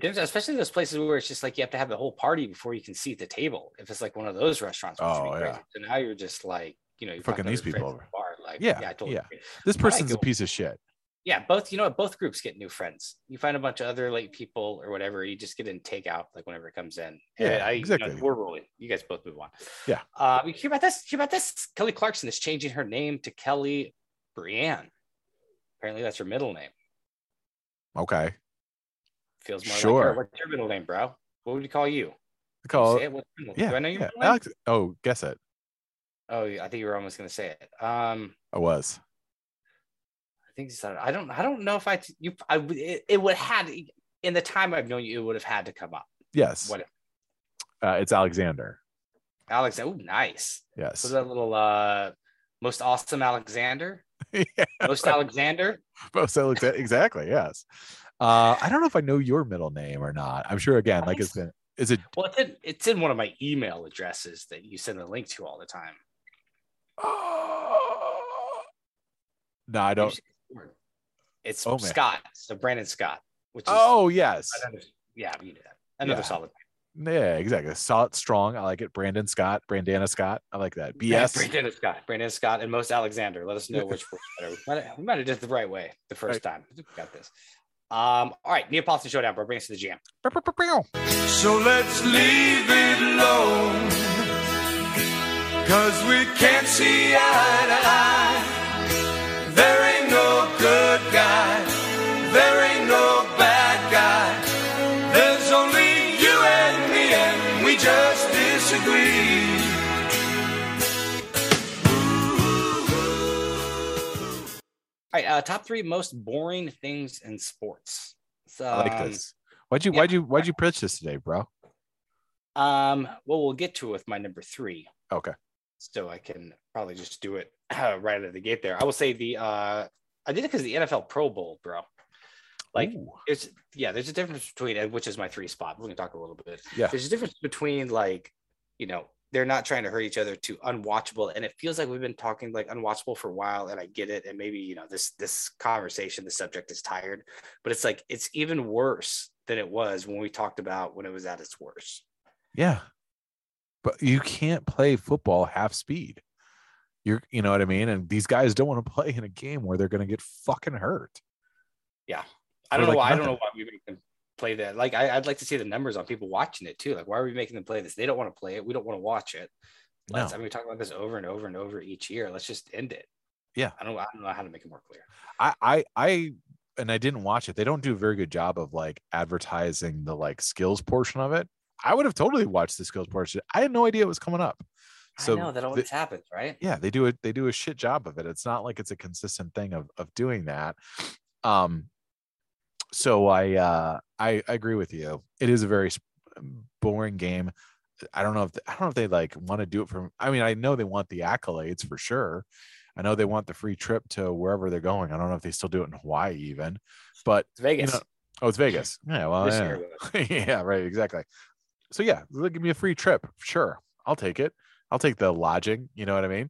especially those places where it's just like you have to have the whole party before you can seat the table. If it's like one of those restaurants, Oh, yeah. So now you're just like, you know, you're Fucking these people over. the Bar, like, Yeah, yeah, I totally yeah. agree. this person's a piece of shit yeah, both you know what, both groups get new friends. You find a bunch of other late people or whatever, you just get in takeout like whenever it comes in. Yeah, I, you know, exactly. we're rolling. You guys both move on. Yeah. Uh, you hear about this? Hear about this? Kelly Clarkson is changing her name to Kelly Brianne. Apparently, that's her middle name. okay Feels more like Sure. her. What's your middle name, bro? What would you call you? You call say it? What's your middle- yeah, Do I know your yeah. middle name? Alex, oh guess it Oh, I think you were almost going to say it. Um, i was I think so. I don't. I don't know if I. You. I. It, it would had in the time I've known you, it would have had to come up. yes What? uh, it's alexander Alex. Oh, nice. yes Was that little uh most awesome Alexander? Yeah, Most Alexander? Most exa- exactly, yes. Uh, I don't know if I know your middle name or not. I'm sure again, like it's been is it Well, it's in, it's in one of my email addresses that you send the link to all the time. No, I don't. It's Oh, man. Scott. So Brandon Scott, which is Oh yes. another, yeah, you know that. Another Yeah. solid. Yeah, exactly. Solid strong. I like it. Brandon Scott, Brandana Scott. I like that. Yeah, BS. Brandon Scott, Brandon Scott, and most Alexander. Let us know which was better. We might, have, we might have did it the right way the first time. We got this. Um, all right, Neapolitan Showdown, bro. Bring us to the jam. So let's leave it alone. Cause we can't see eye to eye. All right, uh, top three most boring things in sports. So, I like this. Why'd you yeah. why'd you why'd you pitch this today, bro? Um, well, we'll get to it with my number three. Okay. so I can probably just do it right out of the gate there. I will say the uh I did it because the NFL Pro Bowl, bro. Like Ooh. it's yeah, there's a difference between which is my three spot. We're gonna talk a little bit. Yeah. There's a difference between like, you know, they're not trying to hurt each other to unwatchable. And it feels like we've been talking like unwatchable for a while, and I get it. And maybe you know, this this conversation, the subject is tired, but it's like it's even worse than it was when we talked about when it was at its worst. Yeah. But you can't play football half speed. You're, you know what I mean? And these guys don't want to play in a game where they're going to get fucking hurt. Yeah. I don't know like, why. I don't know why we make them play that. Like, I, I'd like to see the numbers on people watching it too. Like, why are we making them play this? They don't want to play it. We don't want to watch it. Let's, I mean, we talk about this over and over and over each year. Let's just end it. Yeah. I don't, I don't know how to make it more clear. I, I, I, and I didn't watch it. They don't do a very good job of like advertising the like skills portion of it. I would have totally watched the skills portion. I had no idea it was coming up. So I know that the- always happens, right? yeah they do it they do a shit job of it it's not like it's a consistent thing of of doing that um so i uh i, I agree with you it is a very boring game i don't know if i don't know if they like want to do it from i mean i know they want the accolades for sure i know they want the free trip to wherever they're going i don't know if they still do it in hawaii even but It's Vegas. know, oh it's vegas yeah well yeah. yeah, right, exactly. So yeah, they'll give me a free trip. Sure. I'll take it. I'll take the lodging, you know what I mean?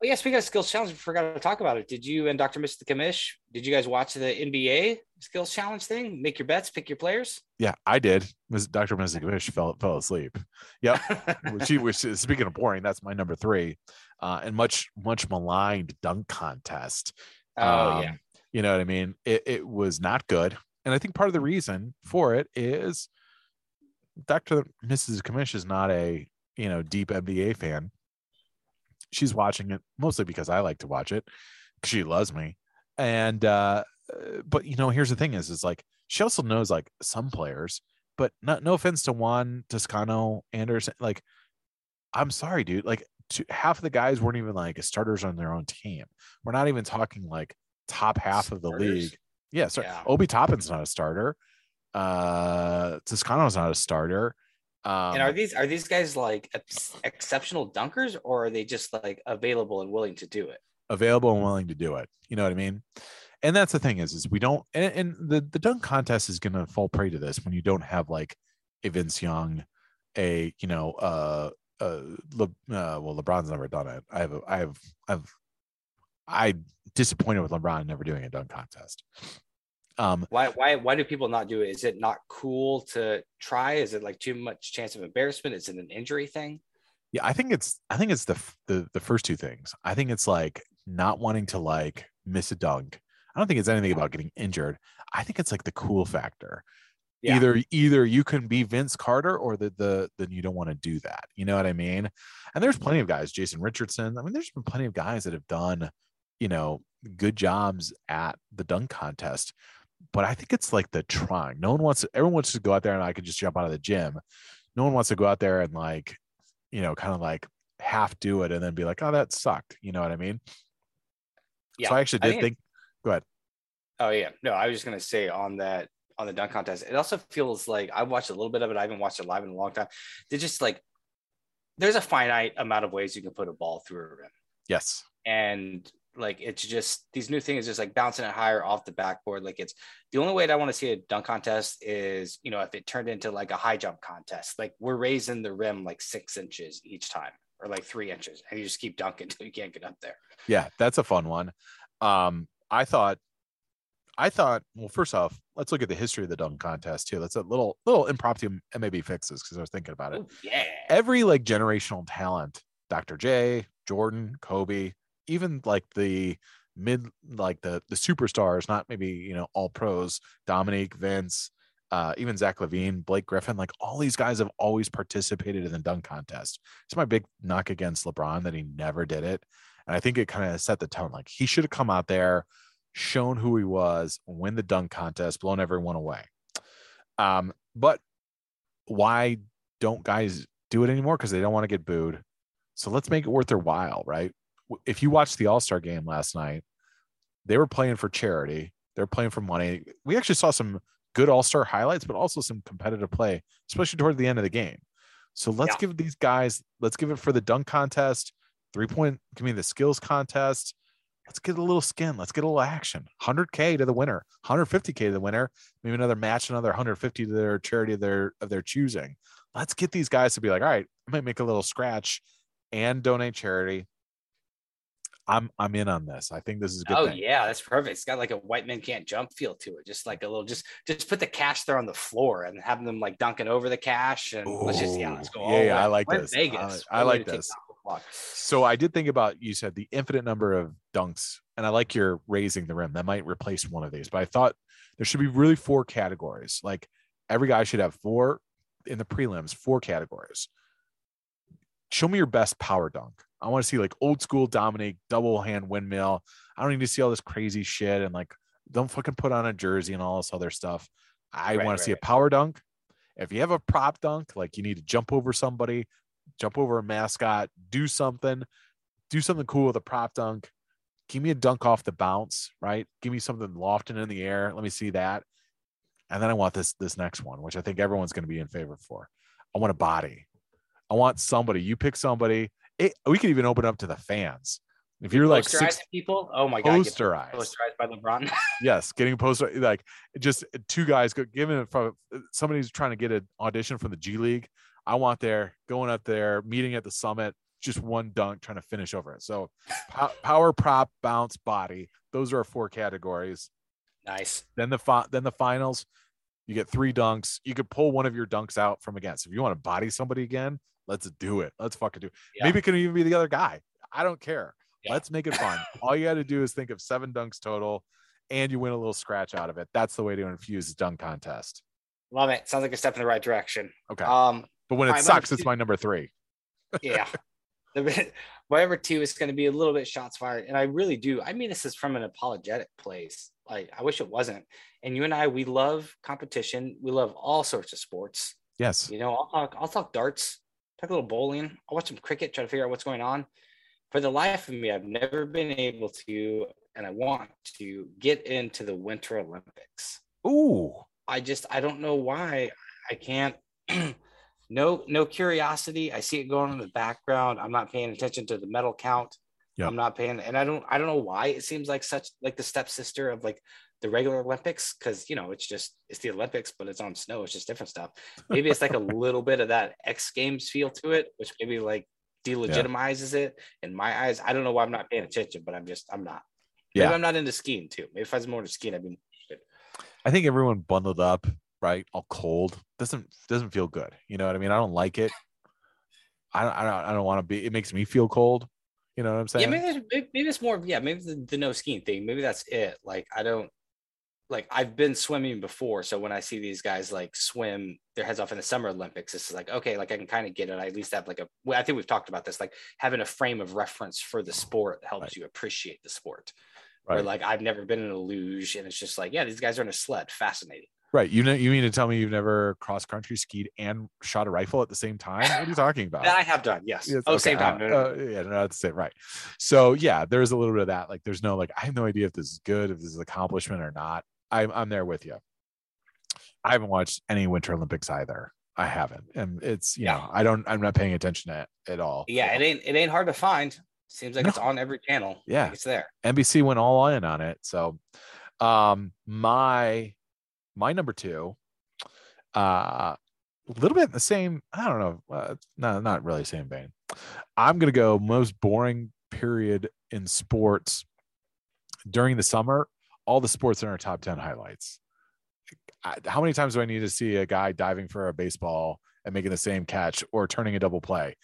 Well, yeah, speaking of skills challenge, we forgot to talk about it. Did you and Dr. Mr. Kamish, did you guys watch the NBA skills challenge thing? Make your bets, pick your players? Yeah, I did. Ms. Dr. Mizikovic fell fell asleep. Yep. She was speaking of boring, that's my number three. Uh, and much, much maligned dunk contest. oh, yeah. Um, You know what I mean? It, it was not good. And I think part of the reason for it is Dr. Mrs. Kamish is not a, you know, deep NBA fan. She's watching it mostly because I like to watch it. She loves me. And uh but you know, here's the thing is is like she also knows like some players, but not no offense to Juan Toscano Anderson. Like, I'm sorry, dude. Like to, half of the guys weren't even like starters on their own team. We're not even talking like top half of the league. Yeah, so Yeah. Obi Toppin's not a starter. Uh Toscano's not a starter. Um, and are these are these guys like ex- exceptional dunkers or are they just like available and willing to do it? available and willing to do it. You know what I mean? And that's the thing is, is we don't, and, and the the dunk contest is going to fall prey to this when you don't have like a Vince Young, a you know, uh, uh, Le, uh well, LeBron's never done it. I have, a, I have, I've, I disappointed with LeBron never doing a dunk contest. Um, Why why why do people not do it? Is it not cool to try? Is it like too much chance of embarrassment? Is it an injury thing? yeah, I think it's, I think it's the the the first two things. I think it's like not wanting to like miss a dunk. I don't think it's anything about getting injured. I think it's like the cool factor. Yeah. either either you can be Vince Carter or the the then you don't want to do that. You know what I mean? And there's plenty of guys, Jason Richardson. I mean, there's been plenty of guys that have done, you know, good jobs at the dunk contest. But I think it's like the trying. No one wants to, everyone wants to go out there and I could just jump out of the gym. No one wants to go out there and like, you know, kind of like half do it and then be like, oh, that sucked. You know what I mean? Yeah. So I actually I did think think, go ahead. Oh yeah, no, I was just gonna say on that on the dunk contest. It also feels like I watched a little bit of it. I haven't watched it live in a long time. They're just like there's a finite amount of ways you can put a ball through a rim, Yes. and like it's just these new things, just like bouncing it higher off the backboard. Like it's the only way that I want to see a dunk contest is you know if it turned into like a high jump contest, like we're raising the rim like six inches each time or like three inches, and you just keep dunking until you can't get up there. Yeah, that's a fun one. Um, I thought, I thought, well, first off, let's look at the history of the dunk contest too. That's a little little impromptu maybe fixes because I was thinking about it. Ooh, yeah, Every like generational talent, Dr. J, Jordan, Kobe, even like the mid, like the the superstars, not maybe you know all pros, Dominique, Vince, uh, even Zach LaVine, Blake Griffin, like all these guys have always participated in the dunk contest. It's my big knock against LeBron that he never did it. And I think it kind of set the tone. Like he should have come out there, shown who he was, win the dunk contest, blown everyone away. Um, but why don't guys do it anymore? Because they don't want to get booed. So let's make it worth their while, right? If you watched the All Star game last night, they were playing for charity. They're playing for money. We actually saw some good All Star highlights, but also some competitive play, especially toward the end of the game. So let's Yeah. give these guys, let's give it for the dunk contest, three point, give me the skills contest. Let's get a little skin. Let's get a little action. 100K to the winner, 150K to the winner, maybe another match, another 150 to their charity of their of their choosing. Let's get these guys to be like, all right, I might make a little scratch and donate charity. I'm I'm in on this. I think this is a good Oh thing. yeah, that's perfect. It's got like a white men can't jump feel to it. Just like a little, just just put the cash there on the floor and have them like dunking over the cash and let's just yeah, let's go. Yeah, yeah. I like We're this. Vegas. I- I like this. So I did think about you said the infinite number of dunks, and I like your raising the rim. That might replace one of these, but I thought there should be really four categories. Like every guy should have four in the prelims, four categories. Show me your best power dunk. I want to see like old school Dominique double hand windmill. I don't need to see all this crazy shit and like don't fucking put on a jersey and all this other stuff. I Right, want to right, see a power dunk. If you have a prop dunk, like you need to jump over somebody, jump over a mascot, do something, do something cool with a prop dunk. Give me a dunk off the bounce, right? Give me something lofting in the air. Let me see that. And then I want this this next one, which I think everyone's going to be in favor for. I want a body. I want somebody. You pick somebody. It, we could even open up to the fans. If you're like six people. Oh my god, posterized, posterized by LeBron. yes, getting poster like just two guys go giving it from somebody's trying to get an audition for the G League. I want there going up there, meeting at the summit, just one dunk, trying to finish over it. So po- power, prop, bounce, body. Those are our four categories. nice. Then the fi- then the finals, you get three dunks. You could pull one of your dunks out from against. If you want to body somebody again, let's do it. Let's fucking do it. Yeah. Maybe it can even be the other guy. I don't care. Yeah. Let's make it fun. All you got to do is think of seven dunks total, and you win a little scratch out of it. That's the way to infuse the dunk contest. Love it. Sounds like a step in the right direction. Okay, Um, but when it right, sucks, number it's two- my number three. yeah. The- Whatever two is going to be a little bit shots fired, and I really do. I mean, this is from an apologetic place. Like, I wish it wasn't. And you and I, we love competition. We love all sorts of sports. Yes. You know, I'll talk. I'll talk darts. Talk a little bowling. I'll watch some cricket. Try to figure out what's going on. For the life of me, I've never been able to, and I want to get into the Winter Olympics. Ooh. I just I don't know why I can't. no no curiosity. I see it going in the background. I'm not paying attention to the medal count. Yeah. I'm not paying, and I don't I don't know why it seems like such like the stepsister of like the regular Olympics because you know it's just it's the Olympics, but it's on snow. It's just different stuff. Maybe it's like a little bit of that X Games feel to it, which maybe like delegitimizes it in my eyes. I don't know why I'm not paying attention, but I'm just I'm not. Maybe Yeah. I'm not into skiing too. Maybe if I was more into skiing, I'd be. I think everyone bundled up, right? All cold doesn't doesn't feel good. You know what I mean? I don't like it. I don't I don't, I don't want to be. It makes me feel cold. You know what I'm saying? Yeah, maybe, maybe maybe it's more. Yeah, maybe the, the no skiing thing. Maybe that's it. Like I don't like I've been swimming before, so when I see these guys like swim their heads off in the Summer Olympics, it's like okay, like I can kind of get it. I at least have like a. well, I think we've talked about this. Like having a frame of reference for the sport helps Right. you appreciate the sport. right. Where like I've never been in a luge, and it's just like yeah, these guys are in a sled. Fascinating. Right. You know, you mean to tell me you've never cross country skied and shot a rifle at the same time? What are you talking about? I have done. Yes. Yes, oh, okay, same time. uh, No, uh, yeah, no, that's it. Right. So yeah, there's a little bit of that. Like, there's no like, I have no idea if this is good, if this is an accomplishment or not. I'm I'm there with you. I haven't watched any Winter Olympics either. I haven't, and it's you Yeah. know, I don't. I'm not paying attention to it at all. yeah, it ain't it ain't hard to find. Seems like No. it's on every channel. Yeah. Like, it's there. NBC went all in on it. So, um, my my number two, uh, a little bit in the same. I don't know. Uh, no, not really same vein. I'm gonna go most boring period in sports during the summer. All the sports in our top ten highlights. How many times do I need to see a guy diving for a baseball and making the same catch or turning a double play?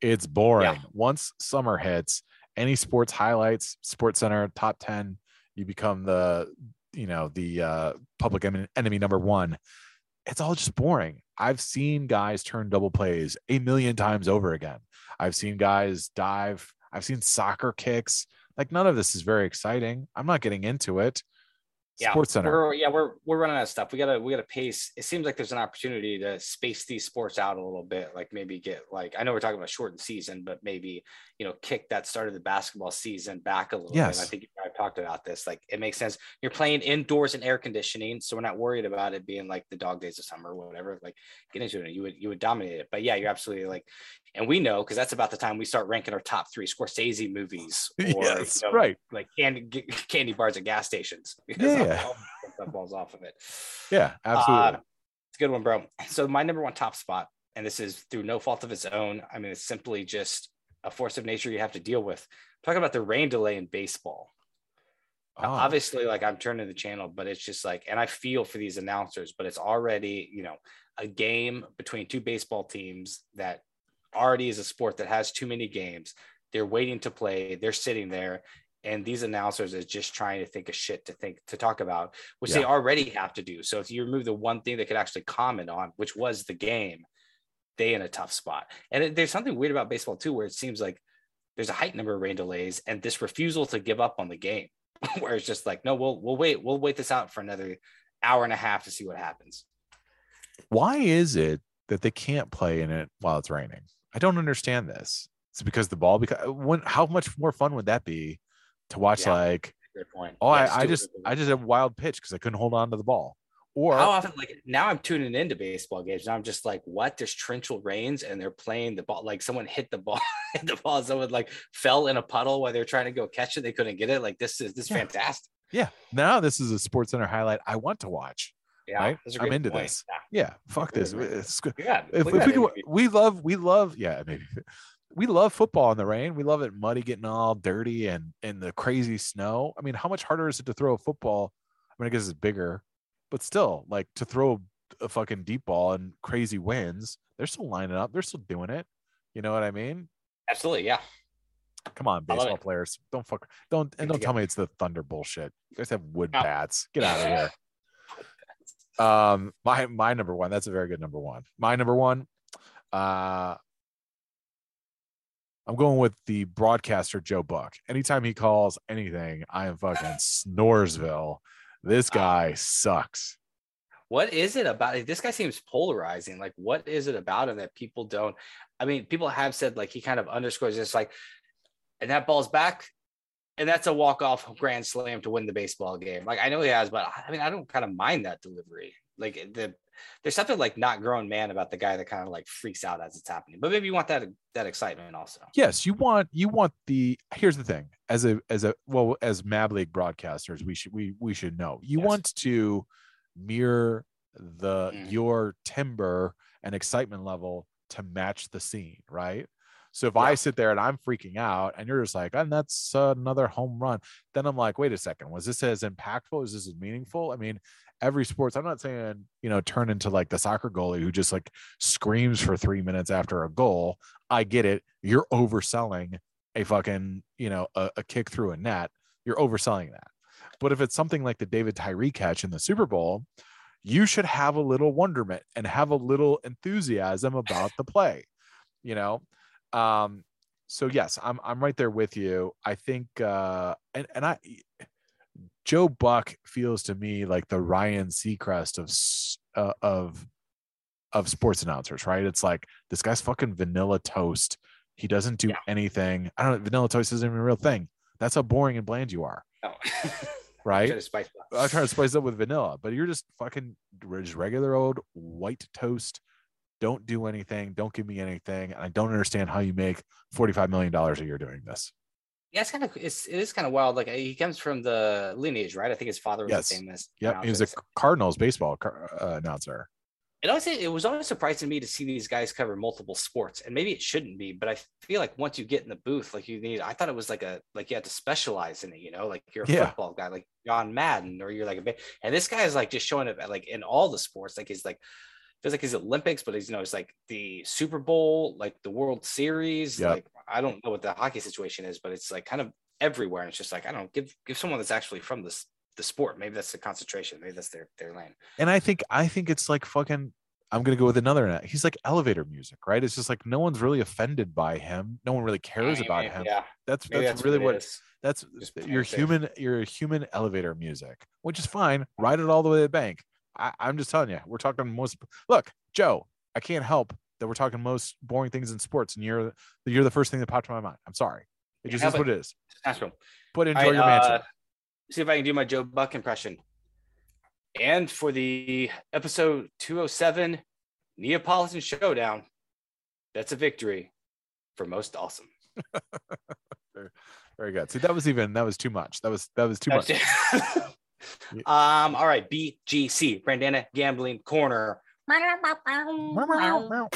It's boring. Once summer hits, any sports highlights, Sports Center top 10, you become the, you know, the uh, public enemy number one. It's all just boring. I've seen guys turn double plays a million times over again. I've seen guys dive. I've seen soccer kicks. Like none of this is very exciting. I'm not getting into it. Yeah, Sports Center. We're, yeah, we're we're running out of stuff. We gotta we gotta pace. It seems like there's an opportunity to space these sports out a little bit. Like maybe get like I know we're talking about shortened season, but maybe you know kick that start of the basketball season back a little Yes. bit. I think talked about this. Like it makes sense. You're playing indoors in air conditioning, so we're not worried about it being like the dog days of summer or whatever. Like get into it, you would you would dominate it. But yeah, you're absolutely like, and we know because that's about the time we start ranking our top three Scorsese movies. Or, yes, you know, right. like candy candy bars at gas stations. Yeah. stuff falls off of it. Yeah, absolutely. Uh, it's a good one, bro. So my number one top spot, and this is through no fault of its own. I mean, it's simply just a force of nature you have to deal with. talking about the rain delay in baseball. Oh, Obviously, like I'm turning the channel, but it's just like, and I feel for these announcers, but it's already, you know, a game between two baseball teams that already is a sport that has too many games. They're waiting to play, they're sitting there, and these announcers is just trying to think of shit to think to talk about, which they already have to do. So if you remove the one thing they could actually comment on, which was the game, they in a tough spot. And it- there's something weird about baseball too, where it seems like there's a height number of rain delays and this refusal to give up on the game, where it's just like, no, we'll we'll wait, we'll wait this out for another hour and a half to see what happens. why is it that they can't play in it while it's raining? I don't understand this. It's because the ball because when how much more fun would that be to watch Yeah. like Good point. oh Yes, I, I just I just have wild pitch because I couldn't hold on to the ball. Or how often like now I'm tuning into baseball games and I'm just like, what? There's torrential rains and they're playing the ball like someone hit the ball, hit the ball, someone like fell in a puddle while they're trying to go catch it. They couldn't get it. Like this is this is Yeah. fantastic. yeah, now this is a sports center highlight I want to watch. Yeah, Right? I'm into point. this. Yeah, fuck this. It's good. Yeah, if, if we could, we love we love yeah maybe we love football in the rain we love it muddy getting all dirty and in the crazy snow i mean how much harder is it to throw a football i mean i guess it's bigger but still like to throw a fucking deep ball and crazy wins, they're still lining up they're still doing it. You know what i mean? Absolutely, yeah. come on baseball players don't fuck don't and don't tell me it's the thunder bullshit. You guys have wood No. bats. Get out of here. Um my my number one that's a very good number one. My number one uh i'm going with the broadcaster joe buck. Anytime he calls anything i am fucking snoresville this ah. guy sucks What is it about it? This guy seems polarizing. Like, what is it about him that people don't? I mean, people have said like he kind of underscores this, like, and that ball's back, and that's a walk off grand slam to win the baseball game. Like, I know he has, but I mean, I don't kind of mind that delivery. Like, the there's something like not grown man about the guy that kind of like freaks out as it's happening. But maybe you want that that excitement also. yes you want you want the here's the thing as a as a well as mab league broadcasters we should we we should know you Yes. want to mirror the Mhm. your timber and excitement level to match the scene right so if i sit there and i'm freaking out and you're just like and that's another home run then i'm like wait a second was this as impactful is this as meaningful i mean every sports i'm not saying you know turn into like the soccer goalie who just like screams for three minutes after a goal I get it. You're overselling a fucking, you know, a, a kick through a net. You're overselling that. But if it's something like the David Tyree catch in the Super Bowl, you should have a little wonderment and have a little enthusiasm about the play, you know? Um, so yes, I'm I'm right there with you. I think uh and, and I Joe Buck feels to me like the Ryan Seacrest of uh, of of sports announcers, right? It's like this guy's fucking vanilla toast. He doesn't do Yeah. anything. I don't know. Vanilla toast isn't even a real thing. That's how boring and bland you are, No. right? Try to spice it up. I to spice it up with vanilla, but you're just fucking just regular old white toast. Don't do anything. Don't give me anything. And I don't understand how you make $45 million a year doing this. Yeah, it's kind of it's it is kind of wild. Like he comes from the lineage, right? I think his father was Yes. a famous. Yep. He was a. Cardinals baseball car- uh, announcer. it always it was always surprising to me to see these guys cover multiple sports and maybe it shouldn't be but i feel like once you get in the booth like you need i thought it was like a like you had to specialize in it you know like you're a Yeah. football guy like john madden or you're like a and this guy is like just showing up at, like in all the sports like he's like feels like he's olympics but he's you know it's like the super bowl like the world series Yep. like i don't know what the hockey situation is but it's like kind of everywhere and it's just like i don't know, give give someone that's actually from this the sport maybe that's the concentration maybe that's their their lane And I think I think it's like fucking I'm gonna go with another. He's like elevator music, right? It's just like no one's really offended by him. No one really cares Maybe- about maybe- him. yeah That's maybe that's, really it what is. that's Just you're human you're a human elevator music which is fine ride it all the way to the bank I, i'm just telling you we're talking most look joe i can't help that we're talking most boring things in sports and you're you're the first thing that popped to my mind. I'm sorry. It just is what it is. Nashville. but enjoy right, your mansion. uh, see if I can do my Joe Buck impression. And for the episode 207 Neapolitan Showdown, that's a victory for most awesome. very good. See that was even that was too much. That was that was too much. um, all right, BGC, Brandana Gambling Corner. Mamão. Mamão.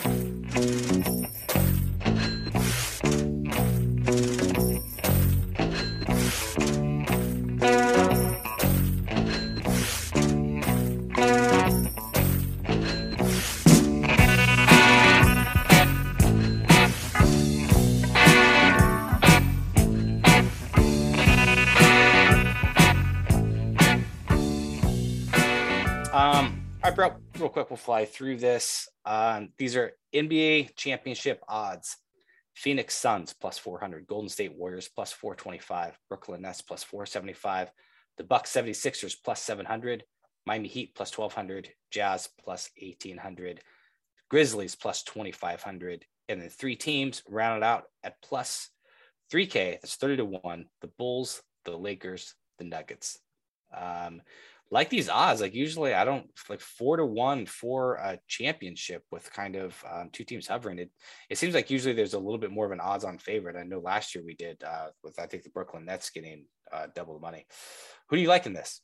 Quick, we'll fly through this. Um, these are NBA championship odds. Phoenix Suns plus 400, Golden State Warriors plus 425, Brooklyn Nets plus 475, the Bucks 76ers plus 700, Miami Heat plus 1200, Jazz plus 1800, Grizzlies plus 2500, and then three teams rounded out at plus 3K. That's 30 to 1. The Bulls, the Lakers, the Nuggets. Um, like these odds, like usually I don't like four to one for a championship with kind of um, two teams hovering. It it seems like usually there's a little bit more of an odds on favorite. I know last year we did uh, with I think the Brooklyn Nets getting uh, double the money. Who do you like in this?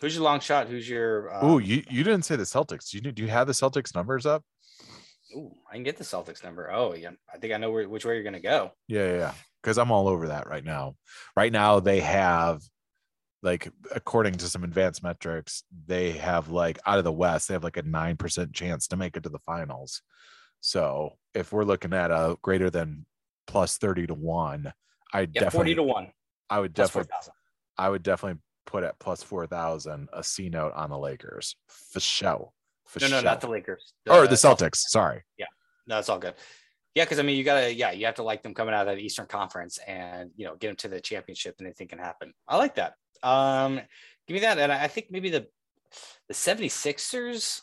Who's your long shot? Who's your? Um, Oh, you you didn't say the Celtics. Do you do you have the Celtics numbers up? ooh, I can get the Celtics number. Oh yeah, I think I know where, which way you're gonna go. Yeah, yeah, yeah. Because I'm all over that right now. Right now they have like according to some advanced metrics, they have like out of the West, they have like a nine percent chance to make it to the finals. So if we're looking at a greater than plus 30 to one, I Yeah, definitely forty to one. I would definitely thousand. I would definitely put at plus four thousand a C note on the Lakers for show. For No, no, show. not the Lakers. or the Celtics. Sorry. Yeah. No, it's all good. Yeah, because I mean, you gotta, yeah, you have to like them coming out of that Eastern Conference and you know get them to the championship, and anything can happen. I like that. Um, give me that, and I think maybe the the 76ers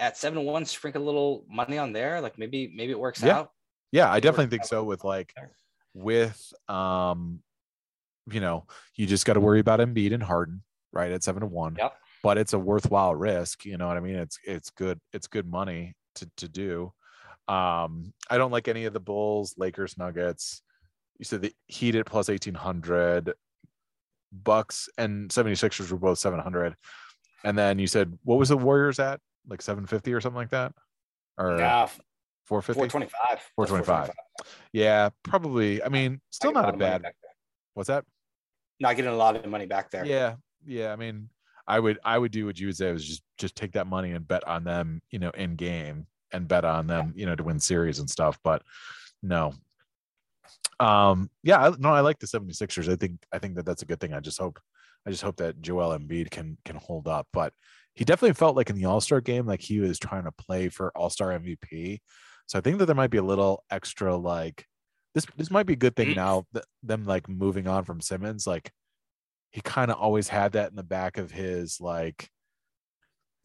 at seven to one, sprinkle a little money on there. Like maybe maybe it works Yeah. out. Yeah, I definitely think so. With like with um, you know, you just got to worry about Embiid and Harden, right? At seven to one. Yep. But it's a worthwhile risk. You know what I mean? It's it's good. It's good money to to do. Um, I don't like any of the Bulls, Lakers, Nuggets. You said the Heat at plus eighteen hundred. Bucks and 76ers were both 700. And then you said what was the Warriors at? Like 750 or something like that? Or Yeah, 450? 425. 425. Yeah, probably. I mean, still not a bad. What's that? Not getting a lot of money back there. Yeah, yeah. I mean, I would, I would do what you would say was just, just take that money and bet on them, you know, in game and bet on them, you know, to win series and stuff. But no. Um. Yeah. I, no, I like the 76ers. I think, I think that that's a good thing. I just hope, I just hope that Joel Embiid can can hold up. But he definitely felt like in the All Star game, like he was trying to play for All Star MVP. So I think that there might be a little extra like this. This might be a good thing Mm. now that them like moving on from Simmons. Like he kind of always had that in the back of his like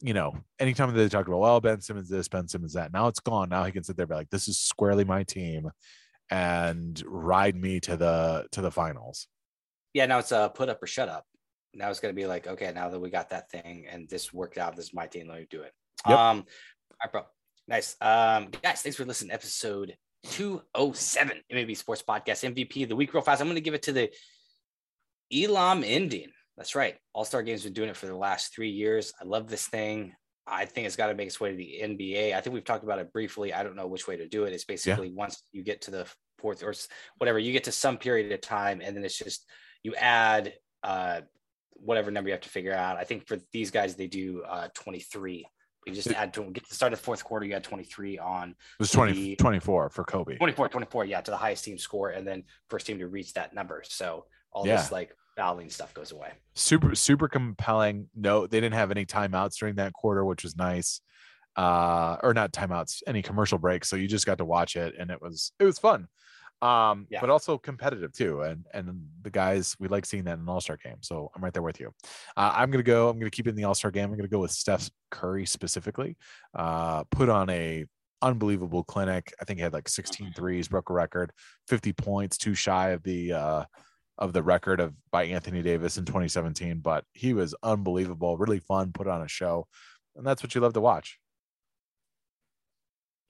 you know anytime they talk about well ben simmons this ben simmons that now it's gone now he can sit there and be like this is squarely my team and ride me to the to the finals Yeah, now it's a put up or shut up. Now it's gonna be like, okay, now that we got that thing and this worked out, this is my team, let me do it. Yep. Um, all right, bro. Nice. Um, guys, thanks for listening episode 207 MAB Sports Podcast MVP of the week. Real fast. I'm gonna give it to the Elam Ending. That's right. All Star Games been doing it for the last three years. I love this thing. I think it's got to make its way to the NBA. I think we've talked about it briefly. I don't know which way to do it. It's basically once you get to the fourth or whatever, you get to some period of time, and then it's just you add uh, whatever number you have to figure out. I think for these guys, they do uh, 23. We just add to get to the start of the fourth quarter, you add 23 on it was The- 24 for kobe 24, 24, yeah, to the highest team score, and then first team to reach that number. So all Yeah. this like fouling stuff goes away. super super compelling no they didn't have any timeouts during that quarter which was nice. Uh or not timeouts any commercial breaks so you just got to watch it and it was it was fun. Um Yeah. but also competitive too. And and the guys we like seeing that in an all-star game. So i'm right there with you. Uh, i'm gonna go i'm gonna keep it in the all-star game. I'm gonna go with steph curry specifically. Uh put on a unbelievable clinic. I think he had like 16 threes broke a record 50 points too shy of the uh of the record of by Anthony Davis in 2017, but he was unbelievable, really fun, put on a show, and that's what you love to watch.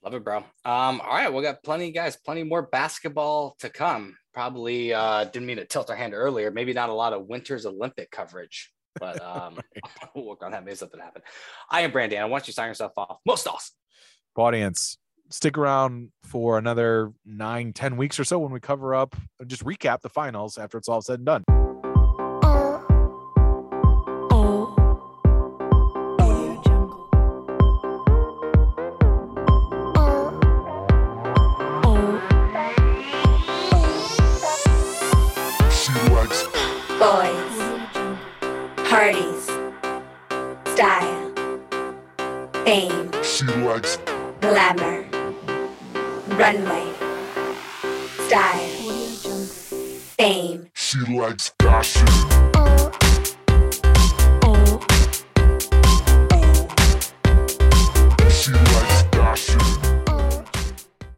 Love it, bro. Um, all right, we got plenty, guys, plenty more basketball to come. Probably uh didn't mean to tilt our hand earlier. Maybe not a lot of winter's Olympic coverage, but um we'll work on that. Maybe something happen. I am Brandon. I want you to sign yourself off. Most awesome. Audience, stick around for another nine, ten weeks or so when we cover up, and just recap the finals after it's all said and done. Boys, runway. Style. Fame. She likes fashion. Oh. Oh. Oh. She likes fashion.